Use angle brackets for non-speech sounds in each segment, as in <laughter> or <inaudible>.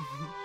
Mm-hmm. <laughs>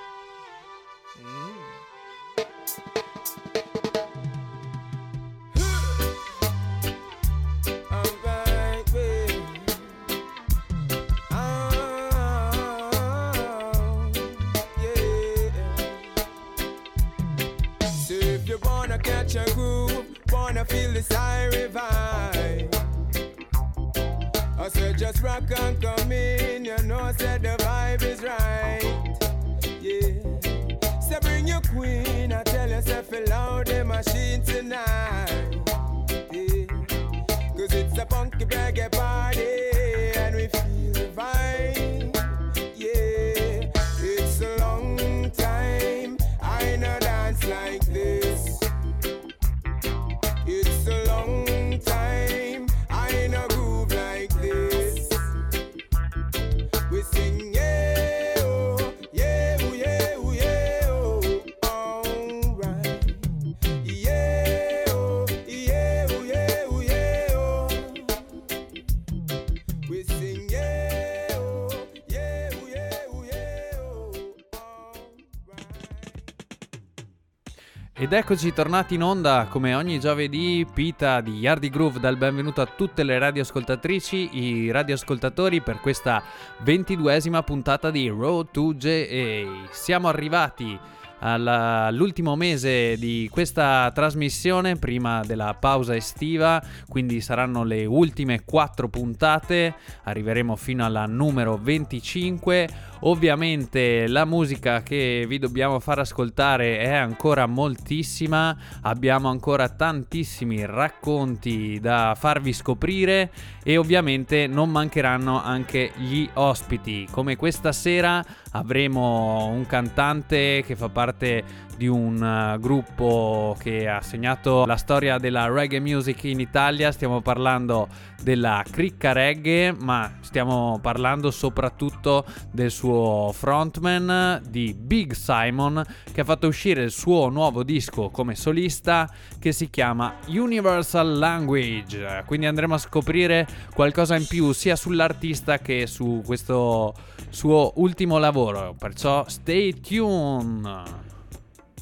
eccoci tornati in onda come ogni giovedì, Pita di Yardi Groove dal benvenuto a tutte le radioascoltatrici, i radioascoltatori per questa ventiduesima puntata di Road to JA. Siamo arrivati all'ultimo mese di questa trasmissione prima della pausa estiva, quindi saranno le ultime quattro puntate, arriveremo fino alla numero 25. Ovviamente la musica che vi dobbiamo far ascoltare è ancora moltissima, abbiamo ancora tantissimi racconti da farvi scoprire e ovviamente non mancheranno anche gli ospiti. Come questa sera avremo un cantante che fa parte って di un eh, gruppo che ha segnato la storia della reggae music in Italia, stiamo parlando della cricca reggae, ma stiamo parlando soprattutto del suo frontman di Big Simon che ha fatto uscire il suo nuovo disco come solista che si chiama Universal Language. Quindi andremo a scoprire qualcosa in più sia sull'artista che su questo suo ultimo lavoro. Perciò stay tuned.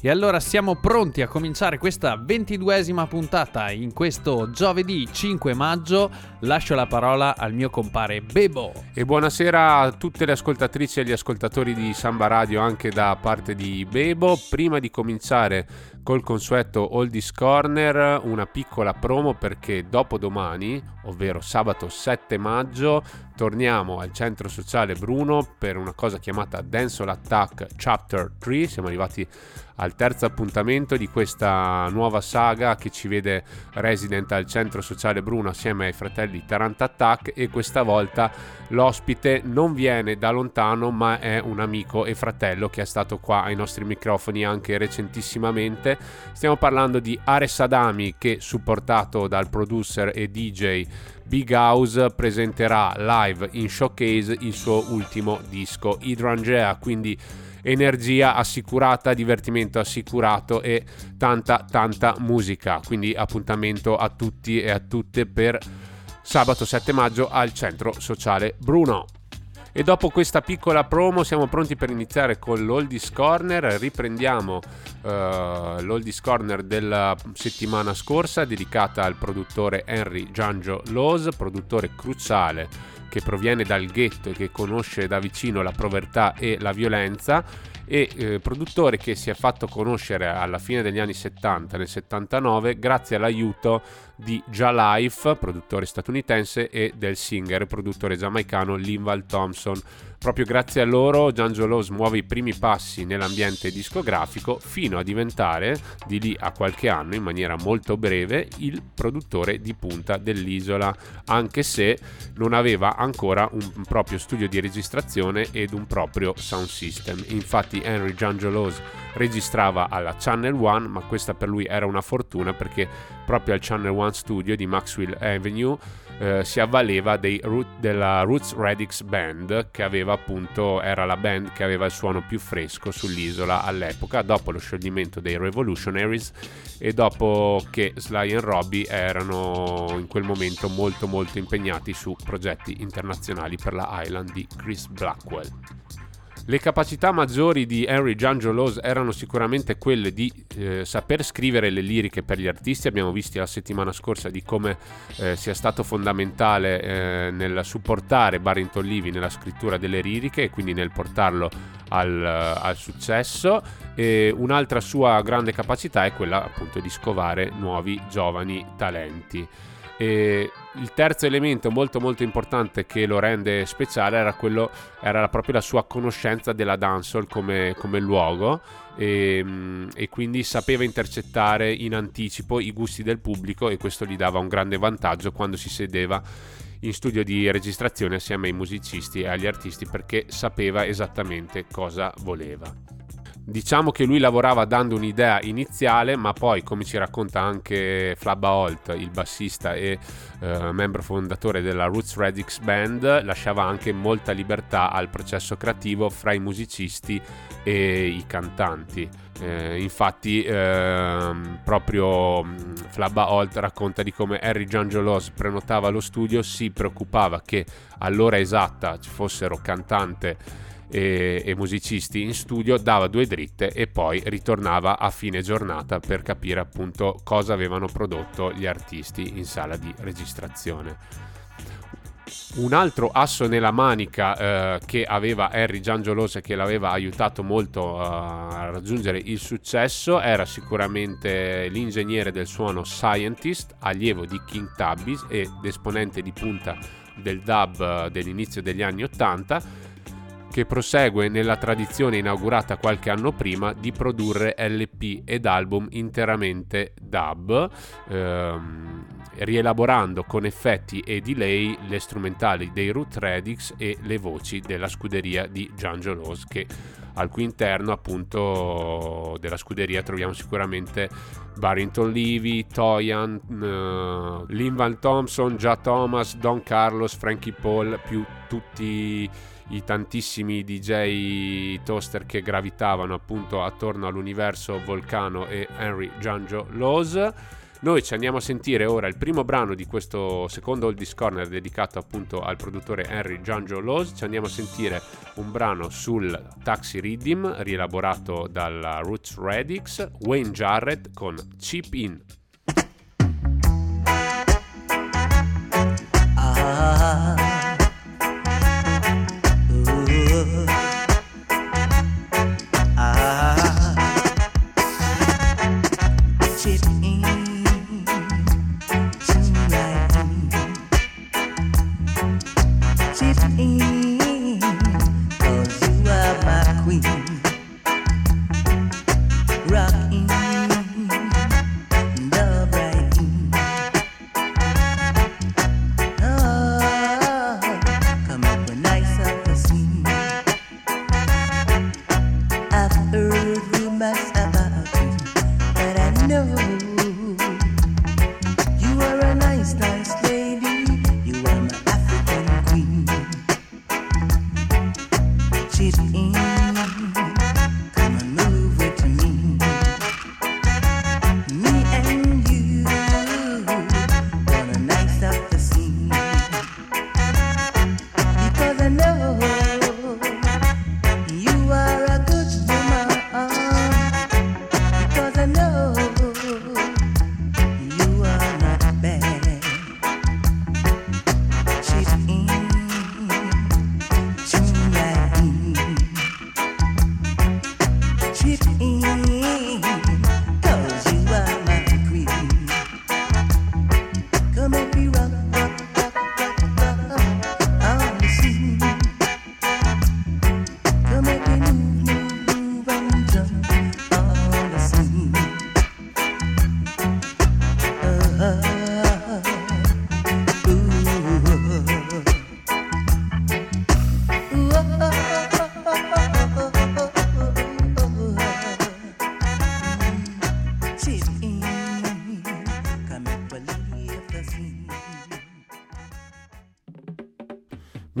E allora siamo pronti a cominciare questa ventiduesima puntata in questo giovedì 5 maggio. Lascio la parola al mio compare Bebo. E buonasera a tutte le ascoltatrici e gli ascoltatori di Samba Radio anche da parte di Bebo. Prima di cominciare col consueto Oldies Corner, una piccola promo perché dopo domani, ovvero sabato 7 maggio, torniamo al centro sociale Bruno per una cosa chiamata Dancehall Attack Chapter 3. Siamo arrivati al terzo appuntamento di questa nuova saga che ci vede resident al centro sociale Bruno assieme ai fratelli Tarant Attack e questa volta l'ospite non viene da lontano ma è un amico e fratello che è stato qua ai nostri microfoni anche recentissimamente. Stiamo parlando di Ares Adami che supportato dal producer e DJ Big House presenterà live in showcase il suo ultimo disco Hydrangea, quindi energia assicurata, divertimento assicurato e tanta tanta musica. Quindi appuntamento a tutti e a tutte per sabato 7 maggio al centro sociale Bruno. E dopo questa piccola promo siamo pronti per iniziare con l'Oldies Corner. Riprendiamo eh, l'Oldies Corner della settimana scorsa dedicata al produttore Henry Giangio Laws, produttore cruciale che proviene dal ghetto e che conosce da vicino la povertà e la violenza e eh, produttore che si è fatto conoscere alla fine degli anni 70, nel 79, grazie all'aiuto di Ja Life, produttore statunitense, e del singer e produttore giamaicano Linval Thompson. Proprio grazie a loro Giangelo muove i primi passi nell'ambiente discografico fino a diventare, di lì a qualche anno, in maniera molto breve, il produttore di punta dell'isola, anche se non aveva ancora un proprio studio di registrazione ed un proprio sound system. Infatti Henry Giangelos registrava alla Channel One, ma questa per lui era una fortuna perché proprio al Channel One Studio di Maxwell Avenue eh, si avvaleva root, della Roots Radix Band che appunto era la band che aveva il suono più fresco sull'isola all'epoca dopo lo scioglimento dei Revolutionaries e dopo che Sly e Robbie erano in quel momento molto molto impegnati su progetti internazionali per la Island di Chris Blackwell Le capacità maggiori di Henry Giangiolos erano sicuramente quelle di eh, saper scrivere le liriche per gli artisti. Abbiamo visto la settimana scorsa di come eh, sia stato fondamentale eh, nel supportare Barrington Levy nella scrittura delle liriche e quindi nel portarlo al, al successo. E un'altra sua grande capacità è quella appunto di scovare nuovi giovani talenti. E il terzo elemento molto molto importante che lo rende speciale era, quello, era proprio la sua conoscenza della dancehall come, come luogo e, e, quindi sapeva intercettare in anticipo i gusti del pubblico e questo gli dava un grande vantaggio quando si sedeva in studio di registrazione assieme ai musicisti e agli artisti perché sapeva esattamente cosa voleva. Diciamo che lui lavorava dando un'idea iniziale, ma poi, come ci racconta anche Flabba Holt, il bassista e eh, membro fondatore della Roots Radix Band, lasciava anche molta libertà al processo creativo fra i musicisti e i cantanti. Eh, infatti, eh, proprio mm, Flabba Holt racconta di come Harry Giangiolos prenotava lo studio, si preoccupava che all'ora esatta ci fossero cantante e, e, musicisti in studio, dava due dritte e poi ritornava a fine giornata per capire appunto cosa avevano prodotto gli artisti in sala di registrazione. Un altro asso nella manica eh, che aveva Harry Giangiolos e che l'aveva aiutato molto uh, a raggiungere il successo era sicuramente l'ingegnere del suono Scientist, allievo di King Tubbies ed esponente di punta del dub uh, dell'inizio degli anni 80 che prosegue nella tradizione inaugurata qualche anno prima di produrre LP ed album interamente dub, ehm, rielaborando con effetti e delay le strumentali dei Root Radix e le voci della scuderia di Giangio Rose che al cui interno appunto della scuderia troviamo sicuramente Barrington Levy, Toyan, uh, Lin Van Thompson, Ja Thomas, Don Carlos, Frankie Paul più tutti i tantissimi DJ toaster che gravitavano appunto attorno all'universo Volcano e Henry Giangio Laws. Noi ci andiamo a sentire ora il primo brano di questo secondo Oldies Corner dedicato appunto al produttore Henry Giangio Laws. Ci andiamo a sentire un brano sul Taxi Rhythm rielaborato dalla Roots Radix, Wayne Jarrett con Chip In. Ah.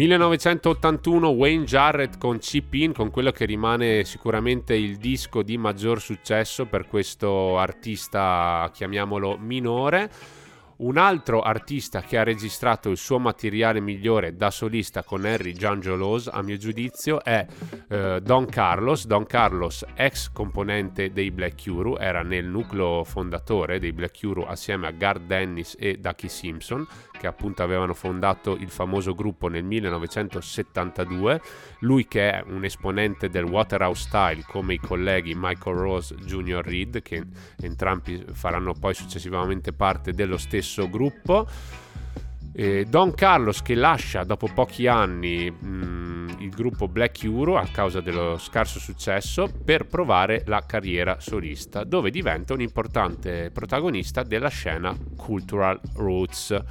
1981 Wayne Jarrett con Chip In, con quello che rimane sicuramente il disco di maggior successo per questo artista, chiamiamolo minore. Un altro artista che ha registrato il suo materiale migliore da solista con Harry Giangiolos, a mio giudizio, è eh, Don Carlos. Don Carlos, ex componente dei Black Euro, era nel nucleo fondatore dei Black Euro assieme a Garth Dennis e Ducky Simpson, che appunto avevano fondato il famoso gruppo nel 1972. Lui che è un esponente del Waterhouse Style come i colleghi Michael Rose Jr. Reed, che entrambi faranno poi successivamente parte dello stesso gruppo. Don Carlos che lascia dopo pochi anni mh, mm, il gruppo Black Euro a causa dello scarso successo per provare la carriera solista dove diventa un importante protagonista della scena Cultural Roots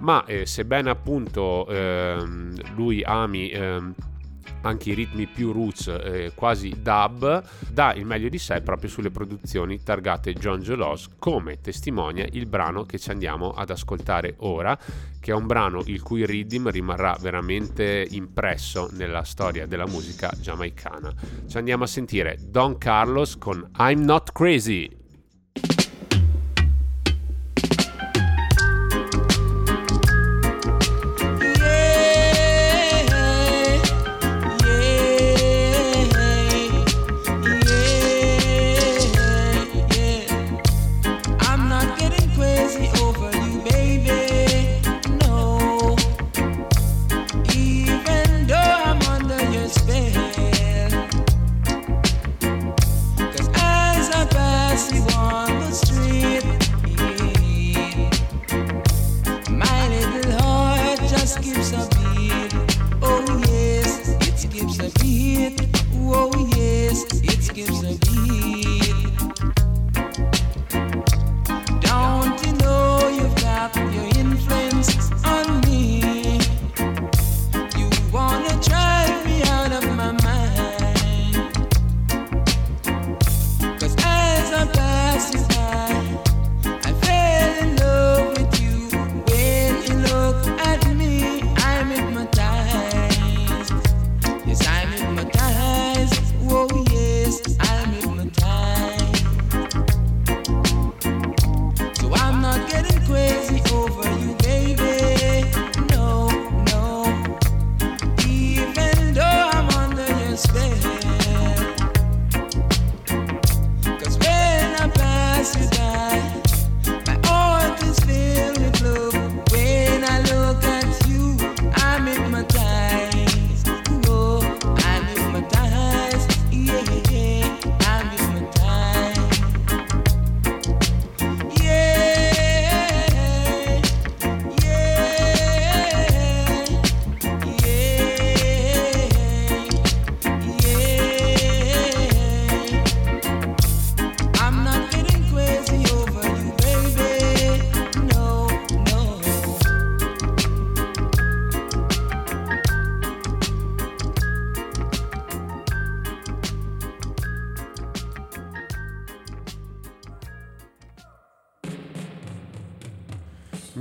ma eh, sebbene appunto ehm, lui ami ehm, anche i ritmi più roots, eh, quasi dub, dà il meglio di sé proprio sulle produzioni targate John Gelos, come testimonia il brano che ci andiamo ad ascoltare ora, che è un brano il cui rhythm rimarrà veramente impresso nella storia della musica giamaicana. Ci andiamo a sentire Don Carlos con I'm Not Crazy.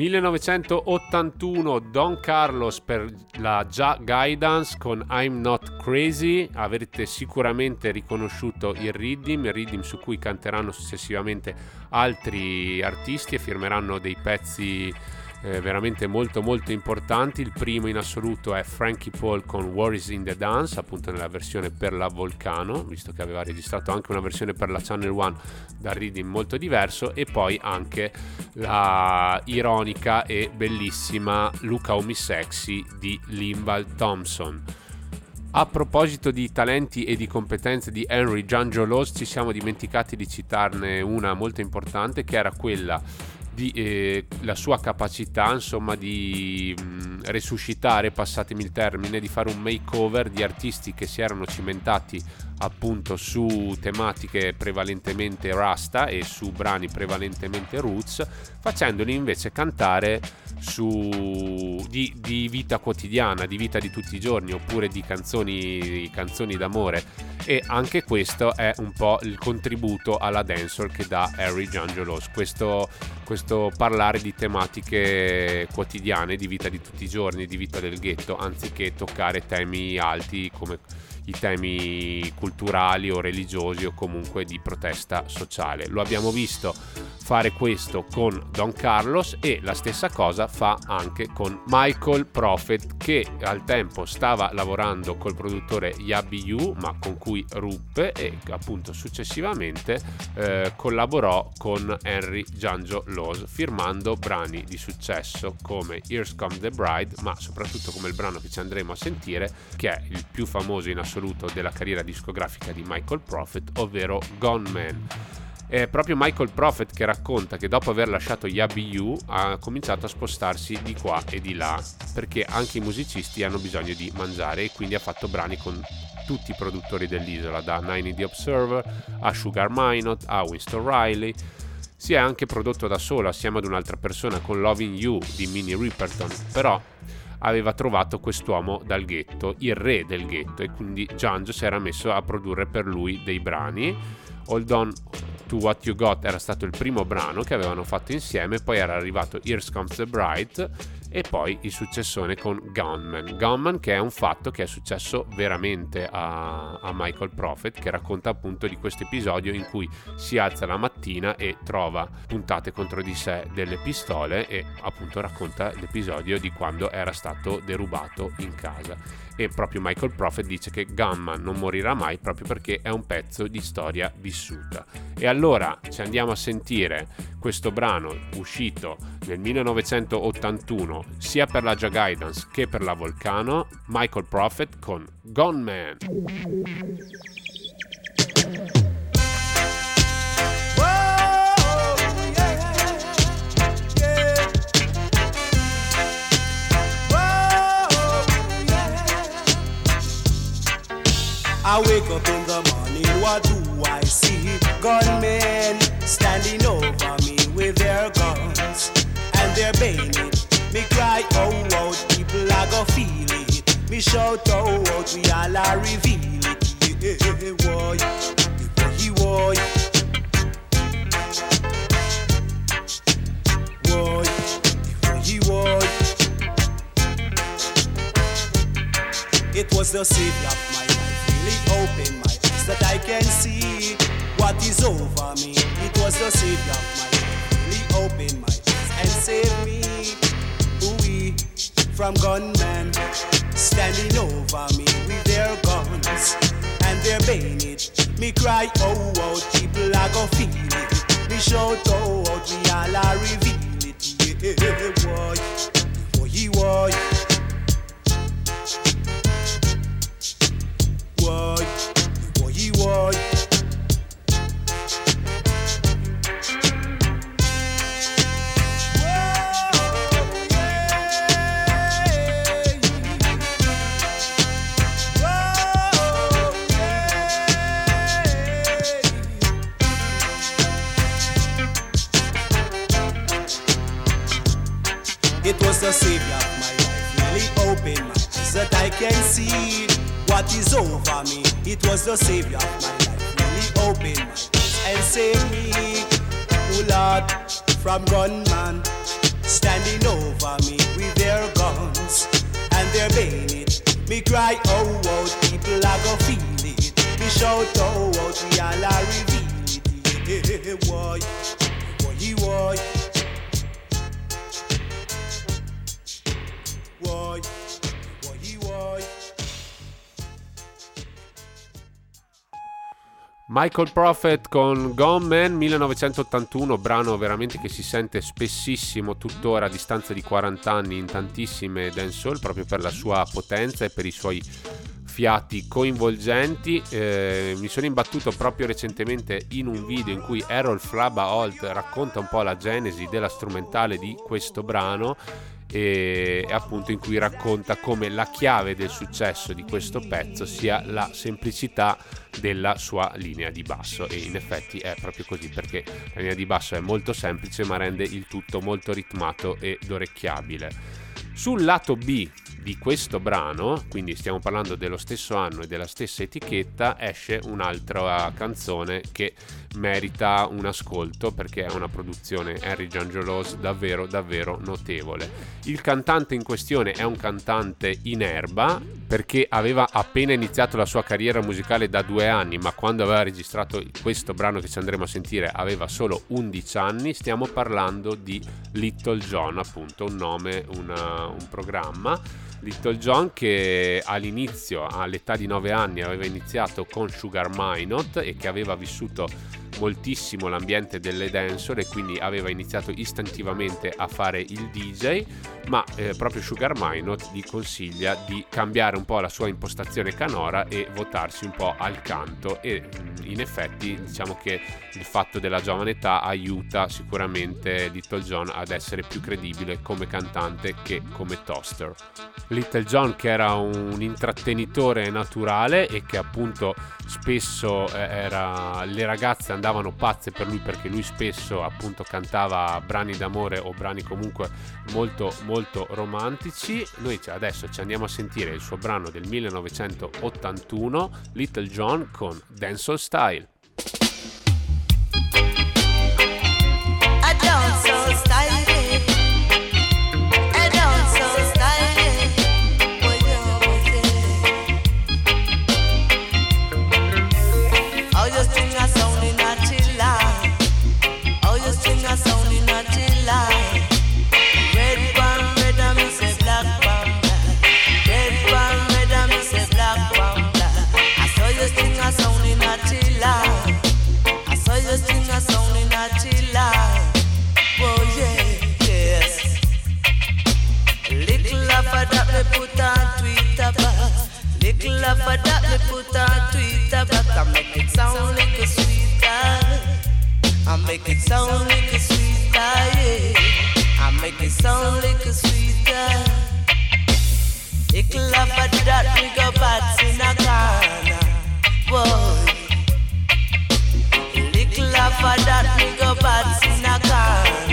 ...1981 Don Carlos per la Già Guidance con I'm Not Crazy... ...avrete sicuramente riconosciuto il rhythm... ...il rhythm su cui canteranno successivamente altri artisti... ...e firmeranno dei pezzi eh, veramente molto molto importanti. Il primo in assoluto è Frankie Paul con War is in the Dance, appunto nella versione per la Volcano, visto che aveva registrato anche una versione per la Channel One da reading molto diverso, e poi anche la ironica e bellissima Luca Omi Sexy di Limbal Thompson. A proposito di talenti e di competenze di Henry Giangiolos, ci siamo dimenticati di citarne una molto importante che era quella di, eh, la sua capacità insomma di mh, mm, resuscitare, passatemi il termine, di fare un makeover di artisti che si erano cimentati appunto su tematiche prevalentemente rasta e su brani prevalentemente roots, facendoli invece cantare su, di, di, vita quotidiana, di vita di tutti i giorni, oppure di canzoni, canzoni d'amore. E anche questo è un po' il contributo alla dancehall che dà Harry Giangelos, questo, questo parlare di tematiche quotidiane, di vita di tutti i giorni, di vita del ghetto, anziché toccare temi alti come i temi culturali o religiosi o comunque di protesta sociale. Lo abbiamo visto fare questo con Don Carlos e la stessa cosa fa anche con Michael Prophet che al tempo stava lavorando col produttore Yabi Yu ma con cui ruppe e appunto successivamente eh, collaborò con Henry Giangio Laws firmando brani di successo come Here's Come the Bride ma soprattutto come il brano che ci andremo a sentire che è il più famoso in assoluto della carriera discografica di Michael Prophet ovvero Gone Man è proprio Michael Prophet che racconta che dopo aver lasciato Yabi U ha cominciato a spostarsi di qua e di là perché anche i musicisti hanno bisogno di mangiare e quindi ha fatto brani con tutti i produttori dell'isola, da Nine The Observer a Sugar Minot a Winston Riley. Si è anche prodotto da solo assieme ad un'altra persona con Loving You di Minnie Riperton, però aveva trovato quest'uomo dal ghetto, il re del ghetto, e quindi Giangio si era messo a produrre per lui dei brani. Hold On to What You Got era stato il primo brano che avevano fatto insieme, poi era arrivato Here's Comes the Bright e poi il successone con Gunman. Gunman che è un fatto che è successo veramente a, a Michael Prophet che racconta appunto di questo episodio in cui si alza la mattina e trova puntate contro di sé delle pistole e appunto racconta l'episodio di quando era stato derubato in casa e proprio Michael Prophet dice che Gunman non morirà mai proprio perché è un pezzo di storia vissuta. E allora ci andiamo a sentire questo brano uscito nel 1981 sia per la Ja Guidance che per la Volcano, Michael Prophet con Gunman. I wake up in the morning, what do I see? Gunmen standing over me with their guns and their bayonet. Me cry, oh, oh, people are gonna feel it. Me shout, oh, oh, we all are reveal it. Yeah, boy, boy, boy. It was the savior of my really open my eyes that I can see what is over me. It was the Savior of my life. Really open my eyes and save me. We from gunmen standing over me with their guns and their bayonet. Me cry, oh, oh, people are gonna feel it. Me shout, oh, oh, we all are reveal it. Yeah, boy, boy. boy, boy. It was the savior of my life, really opened my eyes that I can see what is over me. It was the savior of my life. Really opened my eyes and saved me. Oh Lord, from gunmen standing over me with their guns and their bayonet. Me cry, oh, oh, people are gonna feel it. Me shout, oh, oh, we all are reveal it. Yeah, boy, boy, boy. Boy, Michael Prophet con Gone Man 1981, brano veramente che si sente spessissimo tuttora a distanza di 40 anni in tantissime dancehall proprio per la sua potenza e per i suoi fiati coinvolgenti. Eh, mi sono imbattuto proprio recentemente in un video in cui Errol Flabba Holt racconta un po' la genesi della strumentale di questo brano e appunto in cui racconta come la chiave del successo di questo pezzo sia la semplicità della sua linea di basso e in effetti è proprio così perché la linea di basso è molto semplice ma rende il tutto molto ritmato ed orecchiabile. Sul lato B di questo brano, quindi stiamo parlando dello stesso anno e della stessa etichetta, esce un'altra canzone che merita un ascolto perché è una produzione Henry Giangiolos davvero davvero notevole. Il cantante in questione è un cantante in erba perché aveva appena iniziato la sua carriera musicale da due anni, ma quando aveva registrato questo brano che ci andremo a sentire aveva solo 11 anni. Stiamo parlando di Little John, appunto, un nome, una, un programma Little John che all'inizio, all'età di 9 anni, aveva iniziato con Sugar Minot e che aveva vissuto moltissimo l'ambiente delle dancehall e quindi aveva iniziato istintivamente a fare il DJ, ma eh, proprio Sugar Minot gli consiglia di cambiare un po' la sua impostazione canora e votarsi un po' al canto e mm, in effetti diciamo che il fatto della giovane età aiuta sicuramente Little John ad essere più credibile come cantante che come toaster. Little John che era un intrattenitore naturale e che appunto spesso eh, era le ragazze andavano pazze per lui perché lui spesso appunto cantava brani d'amore o brani comunque molto molto romantici. Noi adesso ci andiamo a sentire il suo brano del 1981 Little John con Dancehall Style I make it sound like a sweet. I make it sound like a sweet. Yeah. I make it sound like a sweet guy. It love that we go back in a Ghana. Boy. It love that we go back in a Ghana.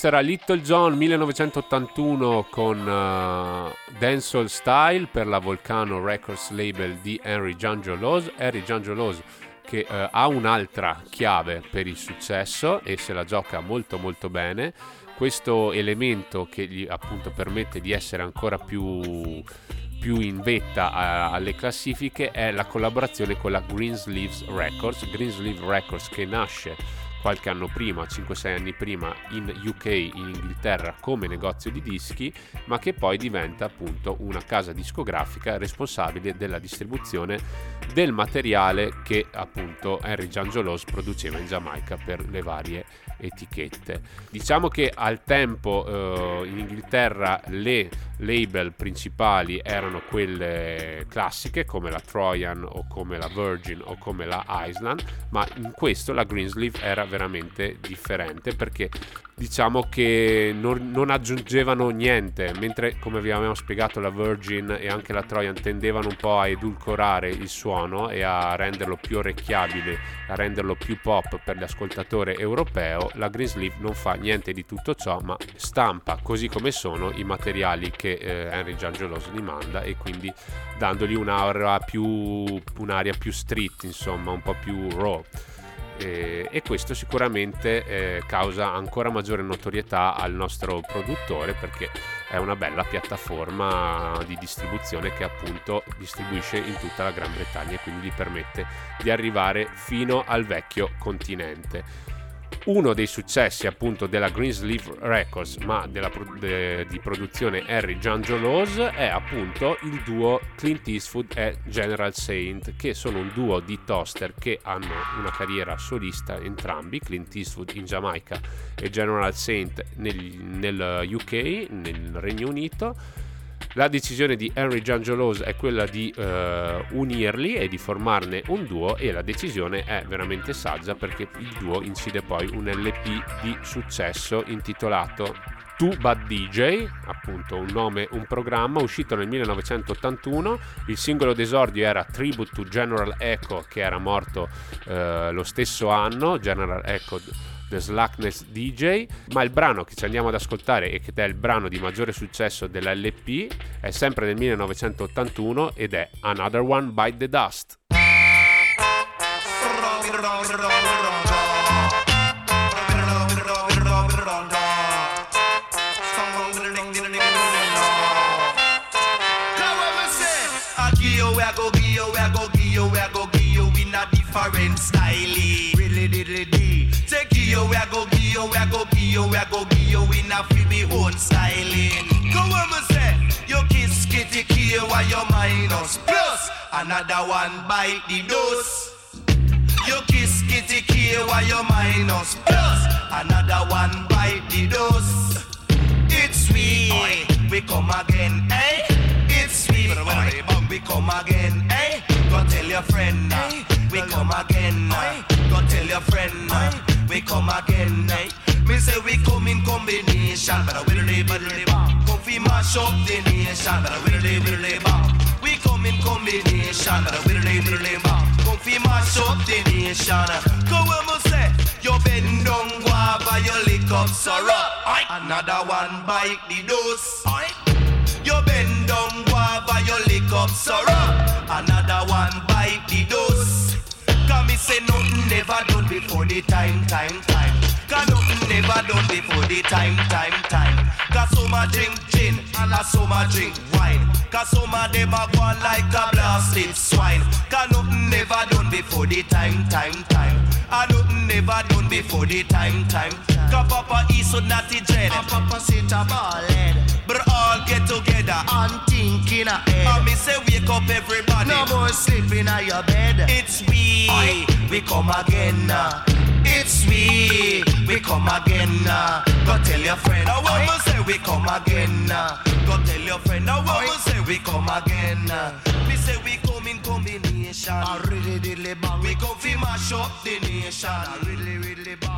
Questo era Little John 1981 con uh, Dancehall Style per la Volcano Records label di Henry Giangiolos. Henry Giangiolos che uh, ha un'altra chiave per il successo e se la gioca molto molto bene. Questo elemento che gli appunto permette di essere ancora più più in vetta a, alle classifiche è la collaborazione con la Greensleeves Records, Greensleeves Records che nasce qualche anno prima, 5-6 anni prima, in UK, in Inghilterra, come negozio di dischi, ma che poi diventa appunto una casa discografica responsabile della distribuzione del materiale che appunto Henry Giangiolos produceva in Giamaica per le varie etichette. Diciamo che al tempo eh, in Inghilterra le label principali erano quelle classiche come la Trojan o come la Virgin o come la Island, ma in questo la Greensleeve era veramente differente perché diciamo che non, non, aggiungevano niente, mentre come vi avevamo spiegato la Virgin e anche la Trojan tendevano un po' a edulcorare il suono e a renderlo più orecchiabile, a renderlo più pop per l'ascoltatore europeo, la Greensleeve non fa niente di tutto ciò, ma stampa così come sono i materiali che eh, Henry Giangeloso gli manda e quindi dandogli un'aria più, un'aria più street, insomma, un po' più raw eh, e questo sicuramente eh, causa ancora maggiore notorietà al nostro produttore perché è una bella piattaforma di distribuzione che appunto distribuisce in tutta la Gran Bretagna e quindi gli permette di arrivare fino al vecchio continente. Uno dei successi appunto della Greensleeve Records, ma della, de, di produzione Harry Giangiolos, è appunto il duo Clint Eastwood e General Saint, che sono un duo di toaster che hanno una carriera solista entrambi, Clint Eastwood in Giamaica e General Saint nel, nel UK, nel Regno Unito la decisione di Henry Giangiolos è quella di uh, unirli e di formarne un duo e la decisione è veramente saggia perché il duo incide poi un LP di successo intitolato Two Bad DJ, appunto un nome, un programma uscito nel 1981. Il singolo d'esordio era Tribute to General Echo che era morto uh, lo stesso anno. General Echo The Slackness DJ, ma il brano che ci andiamo ad ascoltare e che è il brano di maggiore successo dell'LP è sempre del 1981 ed è Another One Bite the Dust. Give go give you in a feel me own styling. Go on, me say, you kiss kitty kill while you minus plus another one bite the dose. You kiss kitty kill while you minus plus another one bite the dose. It's sweet, we come again, eh? It's sweet, we come again, eh? Go tell your friend, eh? we come again. Go tell your friend, we come again. Me say we come in combination, but I will live, but live. Come fi mash up the nation, but I will live, will live. We come in combination, but I will live, will live. Come fi mash up the nation. Go where me say, you bend down guava, you lick up sorrow. Another one bite the dose. You bend down guava, you lick up sorrow. Another one bite the dose. Cause me say nothing never done before the time, time, time. Cause nothing never done before the time, time, time. Cause some a drink gin and a some a drink wine. Cause some of them a go like a blasted swine. Cause nothing never done before the time, time, time. And nothing never done before the time, time. Cause Papa is so naughty dread. And Papa sit a ball head. But all get together and think in a head. And me say wake up everybody. No more sleeping on your bed. It's we, we come again. It's we, we come again. Go tell your friend. I want to say we come again. Go tell your friend. I want to say we come again. Me say we come in combination. I really, really bang. We come fi mash up the nation. I really, really bang.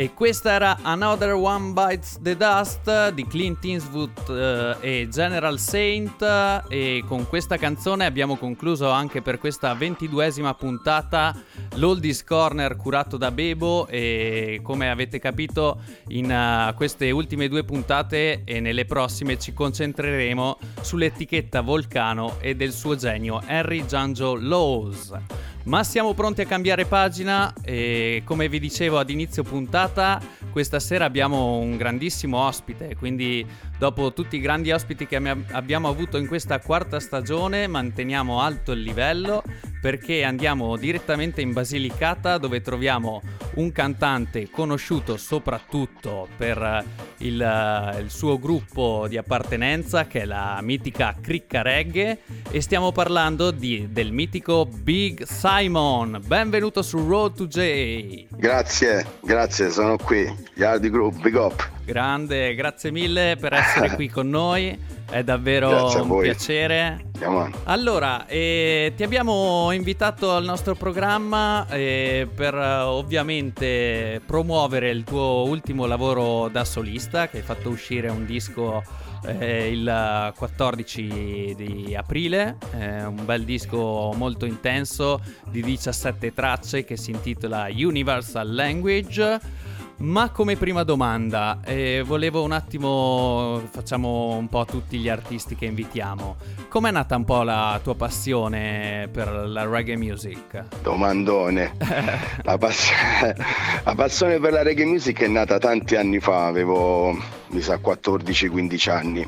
E questa era Another One Bites the Dust di Clint Eastwood eh, e General Saint. E con questa canzone abbiamo concluso anche per questa ventiduesima puntata l'Oldies Corner curato da Bebo. E come avete capito in uh, queste ultime due puntate e nelle prossime ci concentreremo sull'etichetta Volcano e del suo genio Henry Giangio Laws. Ma siamo pronti a cambiare pagina e come vi dicevo ad inizio puntata, questa sera abbiamo un grandissimo ospite, quindi dopo tutti i grandi ospiti che am- abbiamo avuto in questa quarta stagione manteniamo alto il livello perché andiamo direttamente in Basilicata dove troviamo un cantante conosciuto soprattutto per il, il suo gruppo di appartenenza che è la mitica Cricca Reggae e stiamo parlando di- del mitico Big Simon. Benvenuto su Road to J. Grazie, grazie, sono qui. Yardi Group, big up. Grande, grazie mille per essere qui con noi. È davvero un piacere. Allora, eh, ti abbiamo invitato al nostro programma eh, per eh, ovviamente promuovere il tuo ultimo lavoro da solista, che hai fatto uscire un disco eh, il 14 di aprile, eh, un bel disco molto intenso di 17 tracce che si intitola Universal Language. Ma come prima domanda, eh, volevo un attimo, facciamo un po' tutti gli artisti che invitiamo. Com'è nata un po' la tua passione per la reggae music? Domandone. <laughs> La, pass- la passione per la reggae music è nata tanti anni fa, avevo mi sa 14-15 anni.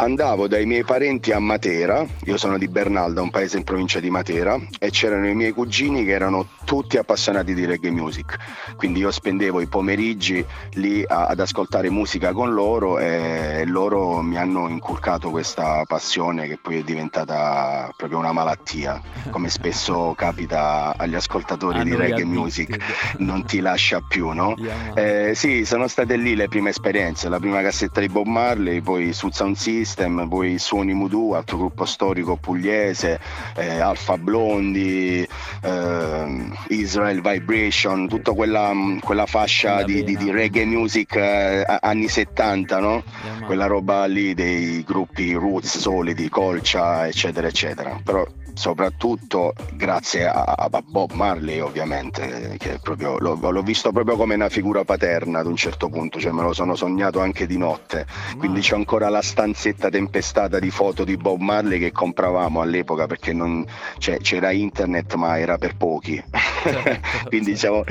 Andavo dai miei parenti a Matera, io sono di Bernalda, un paese in provincia di Matera, e c'erano i miei cugini che erano tutti appassionati di reggae music, quindi io spendevo i pomeriggi lì a, ad ascoltare musica con loro e loro mi hanno inculcato questa passione che poi è diventata proprio una malattia, come spesso capita agli ascoltatori di reggae music, non ti lascia più, no? Eh, sì, sono state lì le prime esperienze, la prima cassetta di Bob Marley, poi su Sound System, poi Suoni Mudu, altro gruppo storico pugliese, eh, Alfa Blondi, eh, Israel Vibration, tutta quella, quella fascia di, di, di, reggae music eh, anni 70, no? Quella roba lì dei gruppi Roots, Solidi, Colcia, eccetera, eccetera. Però soprattutto grazie a, a, Bob Marley ovviamente, che proprio, l'ho, l'ho, visto proprio come una figura paterna ad un certo punto, cioè me lo sono sognato anche di notte, quindi c'è ancora la stanzetta tempestata di foto di Bob Marley che compravamo all'epoca perché non, cioè, c'era internet ma era per pochi, certo, <laughs> quindi. Diciamo,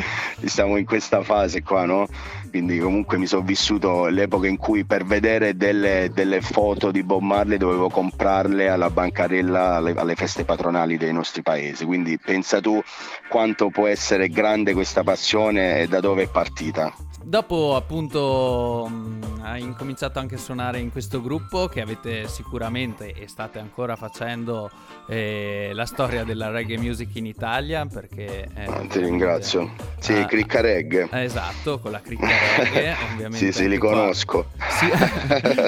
siamo in questa fase qua, no? Quindi comunque mi sono vissuto l'epoca in cui per vedere delle, delle, foto di Bob Marley dovevo comprarle alla bancarella alle, alle, feste patronali dei nostri paesi, quindi pensa tu quanto può essere grande questa passione e da dove è partita. Dopo appunto hai incominciato anche a suonare in questo gruppo che avete sicuramente e state ancora facendo eh, la storia della reggae music in Italia perché... Eh, ti ringrazio. Sì, ah, Cricca Reggae. Esatto, con la Cricca Reggae ovviamente. <laughs> sì, sì, li conosco. Si,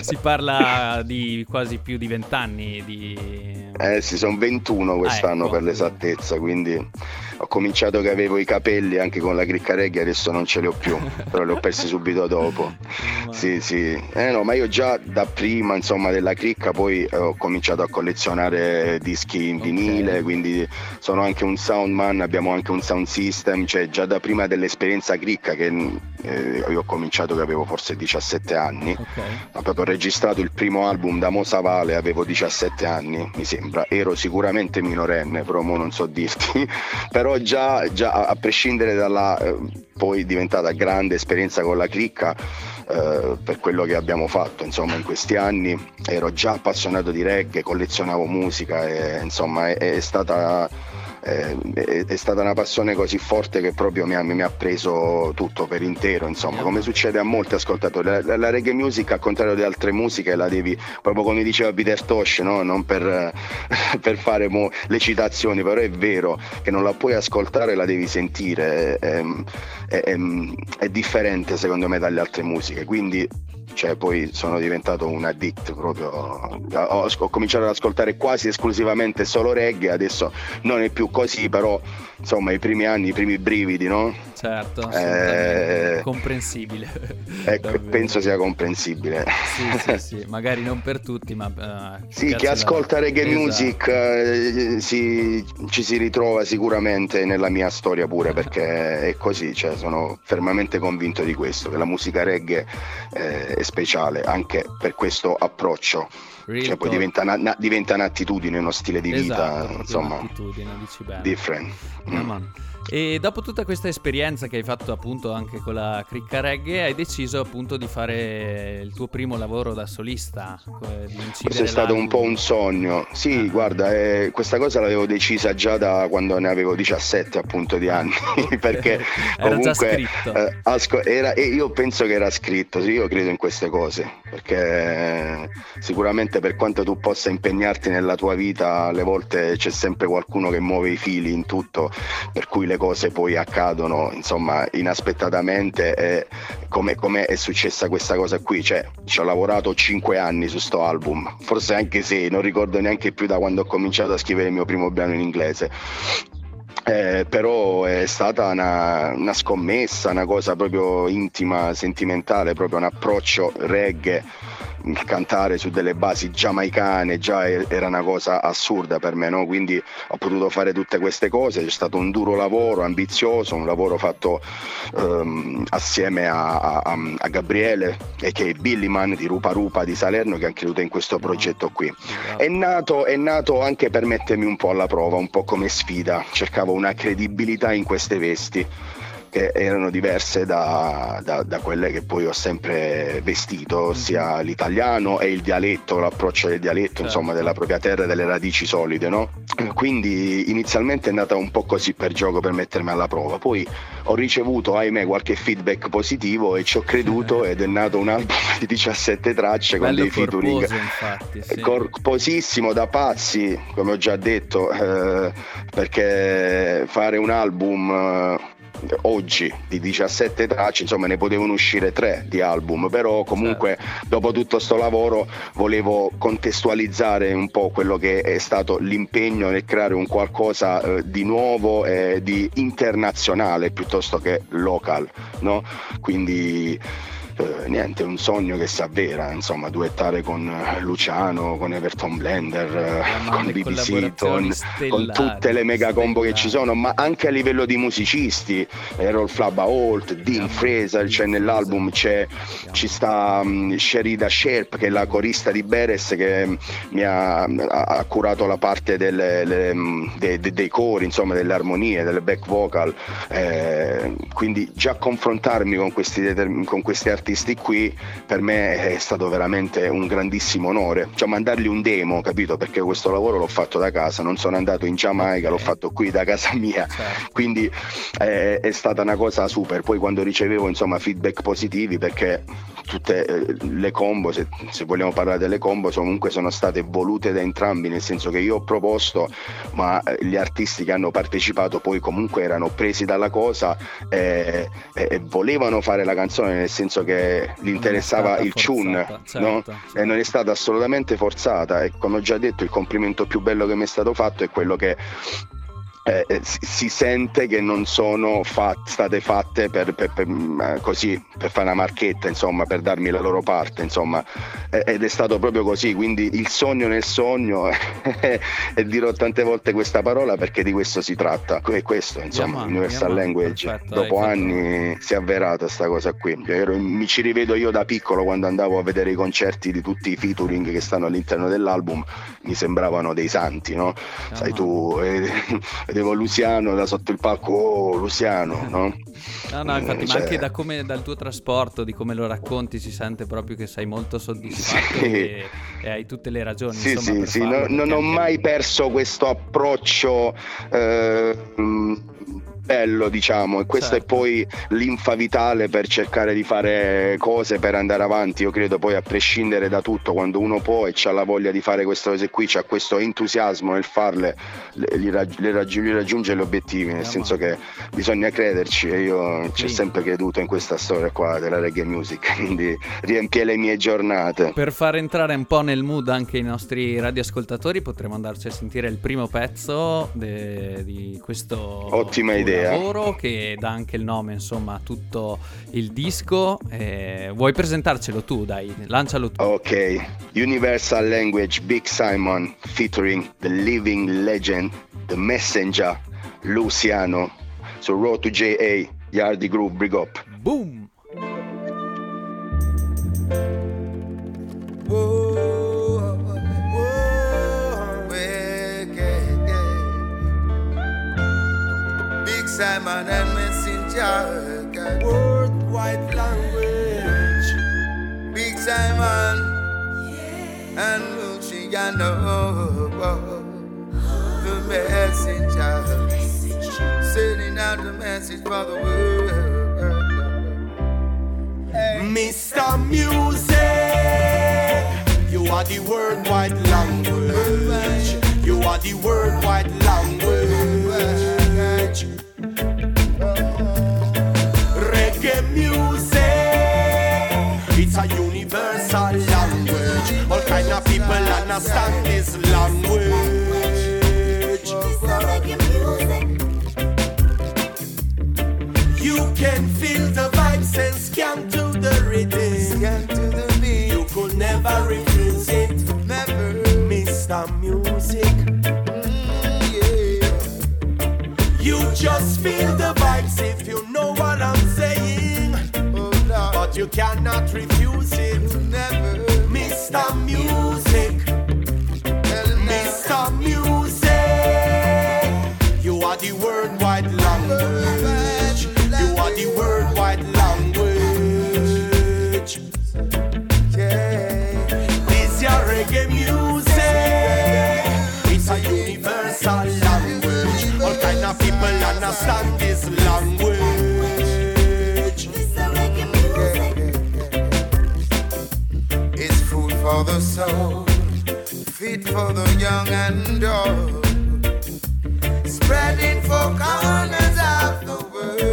<laughs> si, parla di quasi più di vent'anni di... Eh sì, sono 21 quest'anno ah, ecco. per l'esattezza, quindi ho cominciato che avevo i capelli anche con la cricca reggae, adesso non ce li ho più, <laughs> però li ho persi subito dopo. Sì, sì. Eh no, ma io già da prima, insomma, della cricca poi eh, ho cominciato a collezionare dischi in vinile, okay. quindi sono anche un soundman, abbiamo anche un sound system, cioè già da prima dell'esperienza cricca che eh, io ho cominciato che avevo forse 17 anni, okay. ho proprio registrato il primo album da Mosavale, avevo 17 anni, mi sembra, ero sicuramente minorenne, però mo non so dirti, però <laughs> però già, già a prescindere dalla eh, poi diventata grande esperienza con la cricca eh, per quello che abbiamo fatto insomma in questi anni. Ero già appassionato di reggae collezionavo musica e insomma è, è stata eh, è, stata una passione così forte che proprio mi ha, mi ha preso tutto per intero, insomma, come succede a molti ascoltatori. La, la, reggae music, al contrario di altre musiche, la devi, proprio come diceva Peter Tosh, no? non per, <laughs> per fare mo, le citazioni, però è vero che non la puoi ascoltare, la devi sentire, è, è, è, è differente secondo me dalle altre musiche, quindi cioè poi sono diventato un addict proprio ho, ho, cominciato ad ascoltare quasi esclusivamente solo reggae adesso non è più così però insomma i primi anni i primi brividi no? certo eh, comprensibile. <laughs> ecco, penso sia comprensibile. Sì sì sì. Magari non per tutti ma uh, sì chi ascolta la... reggae esatto. music uh, si, ci si ritrova sicuramente nella mia storia pure perché è così cioè, sono fermamente convinto di questo che la musica reggae eh, speciale anche per questo approccio. Real cioè, poi diventa, una, diventa, un'attitudine, uno stile di esatto, vita, insomma, different. Mm. E dopo tutta questa esperienza che hai fatto appunto anche con la cricca reggae, hai deciso appunto di fare il tuo primo lavoro da solista. Questo è stato un po' un sogno. Sì, ah. guarda, eh, questa cosa l'avevo decisa già da quando ne avevo 17 appunto di anni, <laughs> <laughs> perché era comunque, già scritto. Eh, asco- era, e io penso che era scritto, sì, io credo in queste cose, perché sicuramente per quanto tu possa impegnarti nella tua vita, alle volte c'è sempre qualcuno che muove i fili in tutto, per cui le cose poi accadono insomma inaspettatamente. E come, come è successa questa cosa qui? Cioè ci ho lavorato cinque anni su sto album forse anche sei non ricordo neanche più da quando ho cominciato a scrivere il mio primo brano in inglese eh, però è stata una, una, scommessa, una cosa proprio intima, sentimentale, proprio un approccio reggae cantare su delle basi giamaicane già era una cosa assurda per me, no? quindi ho potuto fare tutte queste cose, c'è stato un duro lavoro, ambizioso, un lavoro fatto um, assieme a, a, a, Gabriele e che è Billyman di Rupa Rupa di Salerno che ha creduto in questo progetto qui. È nato, è nato anche per mettermi un po' alla prova, un po' come sfida, cercavo una credibilità in queste vesti che erano diverse da, da, da, quelle che poi ho sempre vestito, mhm. sia l'italiano e il dialetto, l'approccio del dialetto, certo. insomma, della propria terra e delle radici solide, no? Quindi inizialmente è andata un po' così per gioco, per mettermi alla prova. Poi ho ricevuto, ahimè, qualche feedback positivo e ci ho creduto ed è nato un album <laughs> di 17 tracce con Bello dei featuring infatti, sì. corposissimo da pazzi, come ho già detto, eh, perché fare un album eh, oggi di 17 tracce, insomma ne potevano uscire tre di album, però comunque certo. dopo tutto questo lavoro volevo contestualizzare un po' quello che è stato l'impegno nel creare un qualcosa eh, di nuovo e di internazionale piuttosto che local, no? Quindi eh, niente, un sogno che si avvera, insomma, duettare con eh, Luciano, con Everton Blender, eh, con BBC, con, con, tutte le mega combo che ci sono, ma anche a livello di musicisti, Errol Flabba Holt, Dean Fraser, c'è nell'album, c'è, ci sta um, Sherida Sherp che è la corista di Beres che mm, mi ha, ha curato la parte delle, le, mm, de, de, dei cori, insomma, delle armonie, delle back vocal, eh, quindi già confrontarmi con questi, con questi artisti artisti qui per me è stato veramente un grandissimo onore. Cioè mandargli un demo, capito? Perché questo lavoro l'ho fatto da casa, non sono andato in Giamaica, l'ho fatto qui da casa <laughs> mia. Certo. Quindi eh, è stata una cosa super. Poi quando ricevevo insomma feedback positivi perché tutte eh, le combo, se, se, vogliamo parlare delle combo, comunque sono state volute da entrambi, nel senso che io ho proposto, ma eh, gli artisti che hanno partecipato poi comunque erano presi dalla cosa e, e, e volevano fare la canzone, nel senso che gli interessava il tune certo, no? e non è stata assolutamente forzata e come ho già detto il complimento più bello che mi è stato fatto è quello che eh, eh si sente che non sono fat- state fatte per, per, per, mm, così, per fare una marchetta, insomma, per darmi la loro parte, insomma, eh, ed è stato proprio così, quindi il sogno nel sogno, <laughs> e dirò tante volte questa parola perché di questo si tratta, è questo, insomma, Universal Language, perfetto, dopo anni si è avverata questa cosa qui, ero, mi ci rivedo io da piccolo quando andavo a vedere i concerti di tutti i featuring che stanno all'interno dell'album, mi sembravano dei santi, no? Sai tu... Eh, vedevo Luciano da sotto il palco, oh Luciano, no? <laughs> No, no, infatti, cioè... ma anche da come, dal tuo trasporto, di come lo racconti, si sente proprio che sei molto soddisfatto sì. e, e, hai tutte le ragioni. Sì, insomma, sì, sì, no, non ho mai perso questo approccio eh, bello, diciamo, e questa certo. è poi l'infa vitale per cercare di fare cose per andare avanti. Io credo poi a prescindere da tutto, quando uno può e ha la voglia di fare queste cose qui, c'ha questo entusiasmo nel farle, li, raggi- li, raggi- li raggiunge gli obiettivi, nel senso che bisogna crederci e io ci ho sempre creduto in questa storia qua della reggae music, <laughs> quindi riempie le mie giornate. Per far entrare un po' nel mood anche i nostri radioascoltatori potremmo andarci a sentire il primo pezzo de- di questo Ottima idea lavoro che dà anche il nome insomma a tutto il disco. Eh, vuoi presentarcelo tu, dai, lancialo tu. Ok, Universal Language Big Simon featuring the living legend, the messenger, Luciano. So Road to JA, Yardi Group, big up. Boom! Simon and Messenger. Worldwide language. Big Simon yeah. and Luciano. The messenger. Sending out the message for the world. Hey. Mr. Music, you are the worldwide language. You are the worldwide language. Reggae music, it's a universal language. All kind of people understand this language. You can feel the vibes and scan to the rhythm. The beat. You could never refuse it. Never. Mr. Music. Mm, you just feel the vibes if you you cannot refuse it. Never. Mr. Music. Mr. Music. You are the worldwide language. You are the worldwide language. Yeah. This your reggae music. It's a universal language. All kind of people understand for the soul, fit for the young and old, spreading for corners of the world.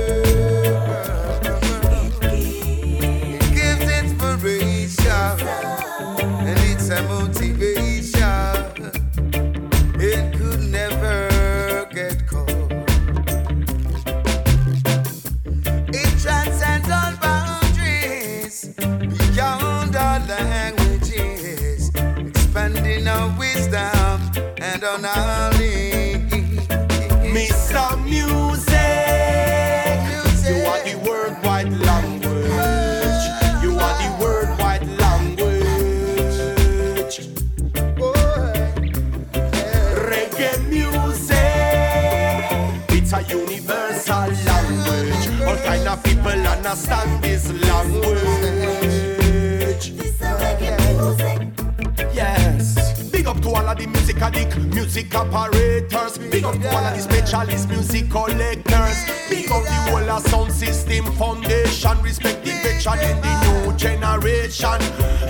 Music operators. Big up all of the specialist music collectors. Big up the whole of sound system foundation. Respect the veteran in the new generation.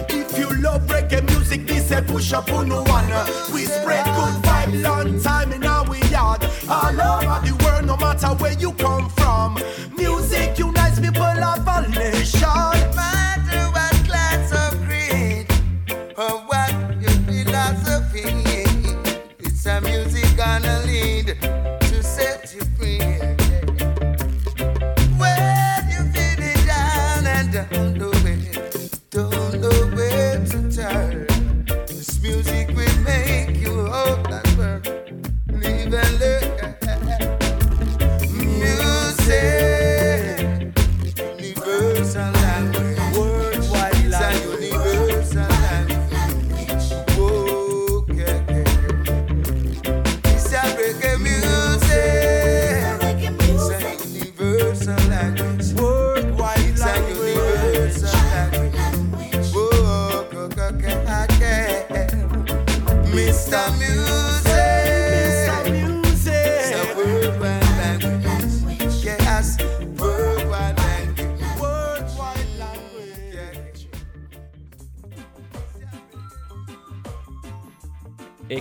If you love reggae music, this a push up on one. We spread good vibe long time in our yard. All over the world, no matter where you come from.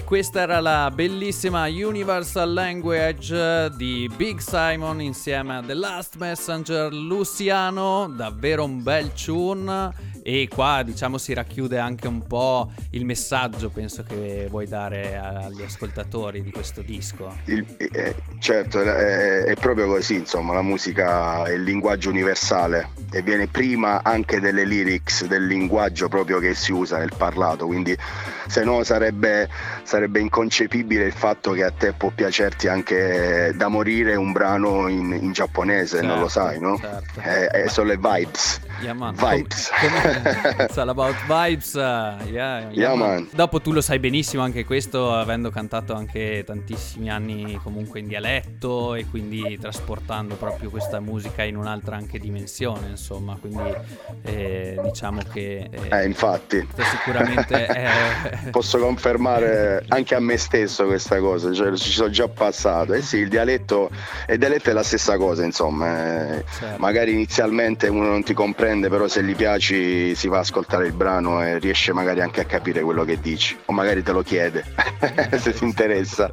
Questa era la bellissima Universal Language di Big Simon insieme a The Last Messenger Luciano, davvero un bel tune e qua diciamo si racchiude anche un po' il messaggio penso che vuoi dare agli ascoltatori di questo disco. Il- eh, certo, è, è proprio così, insomma, la musica è il linguaggio universale e viene prima anche delle lyrics, del linguaggio proprio che si usa nel parlato, quindi se no sarebbe, sarebbe inconcepibile il fatto che a te può piacerti anche da morire un brano in, in giapponese, non lo Certo, sai, no? certo. Eh, eh, sono le vibes. Yeah, man. Vibes. It's all about vibes. uh, yeah, yeah, Yeah, man. man. Dopo tu lo sai benissimo anche questo, avendo cantato anche tantissimi anni comunque in dialetto e quindi trasportando proprio questa musica in un'altra anche dimensione, insomma. Quindi eh, diciamo che eh, Eh, infatti. sicuramente <laughs> è... Posso confermare anche a me stesso questa cosa, cioè ci sono già passato. Eh sì, il dialetto, il dialetto è la stessa cosa, insomma. eh, Certo. Magari inizialmente uno non ti comprende, però se gli piaci si va a ascoltare il brano e riesce magari anche a capire quello che dici. O magari te lo chiede, <laughs> se ti interessa.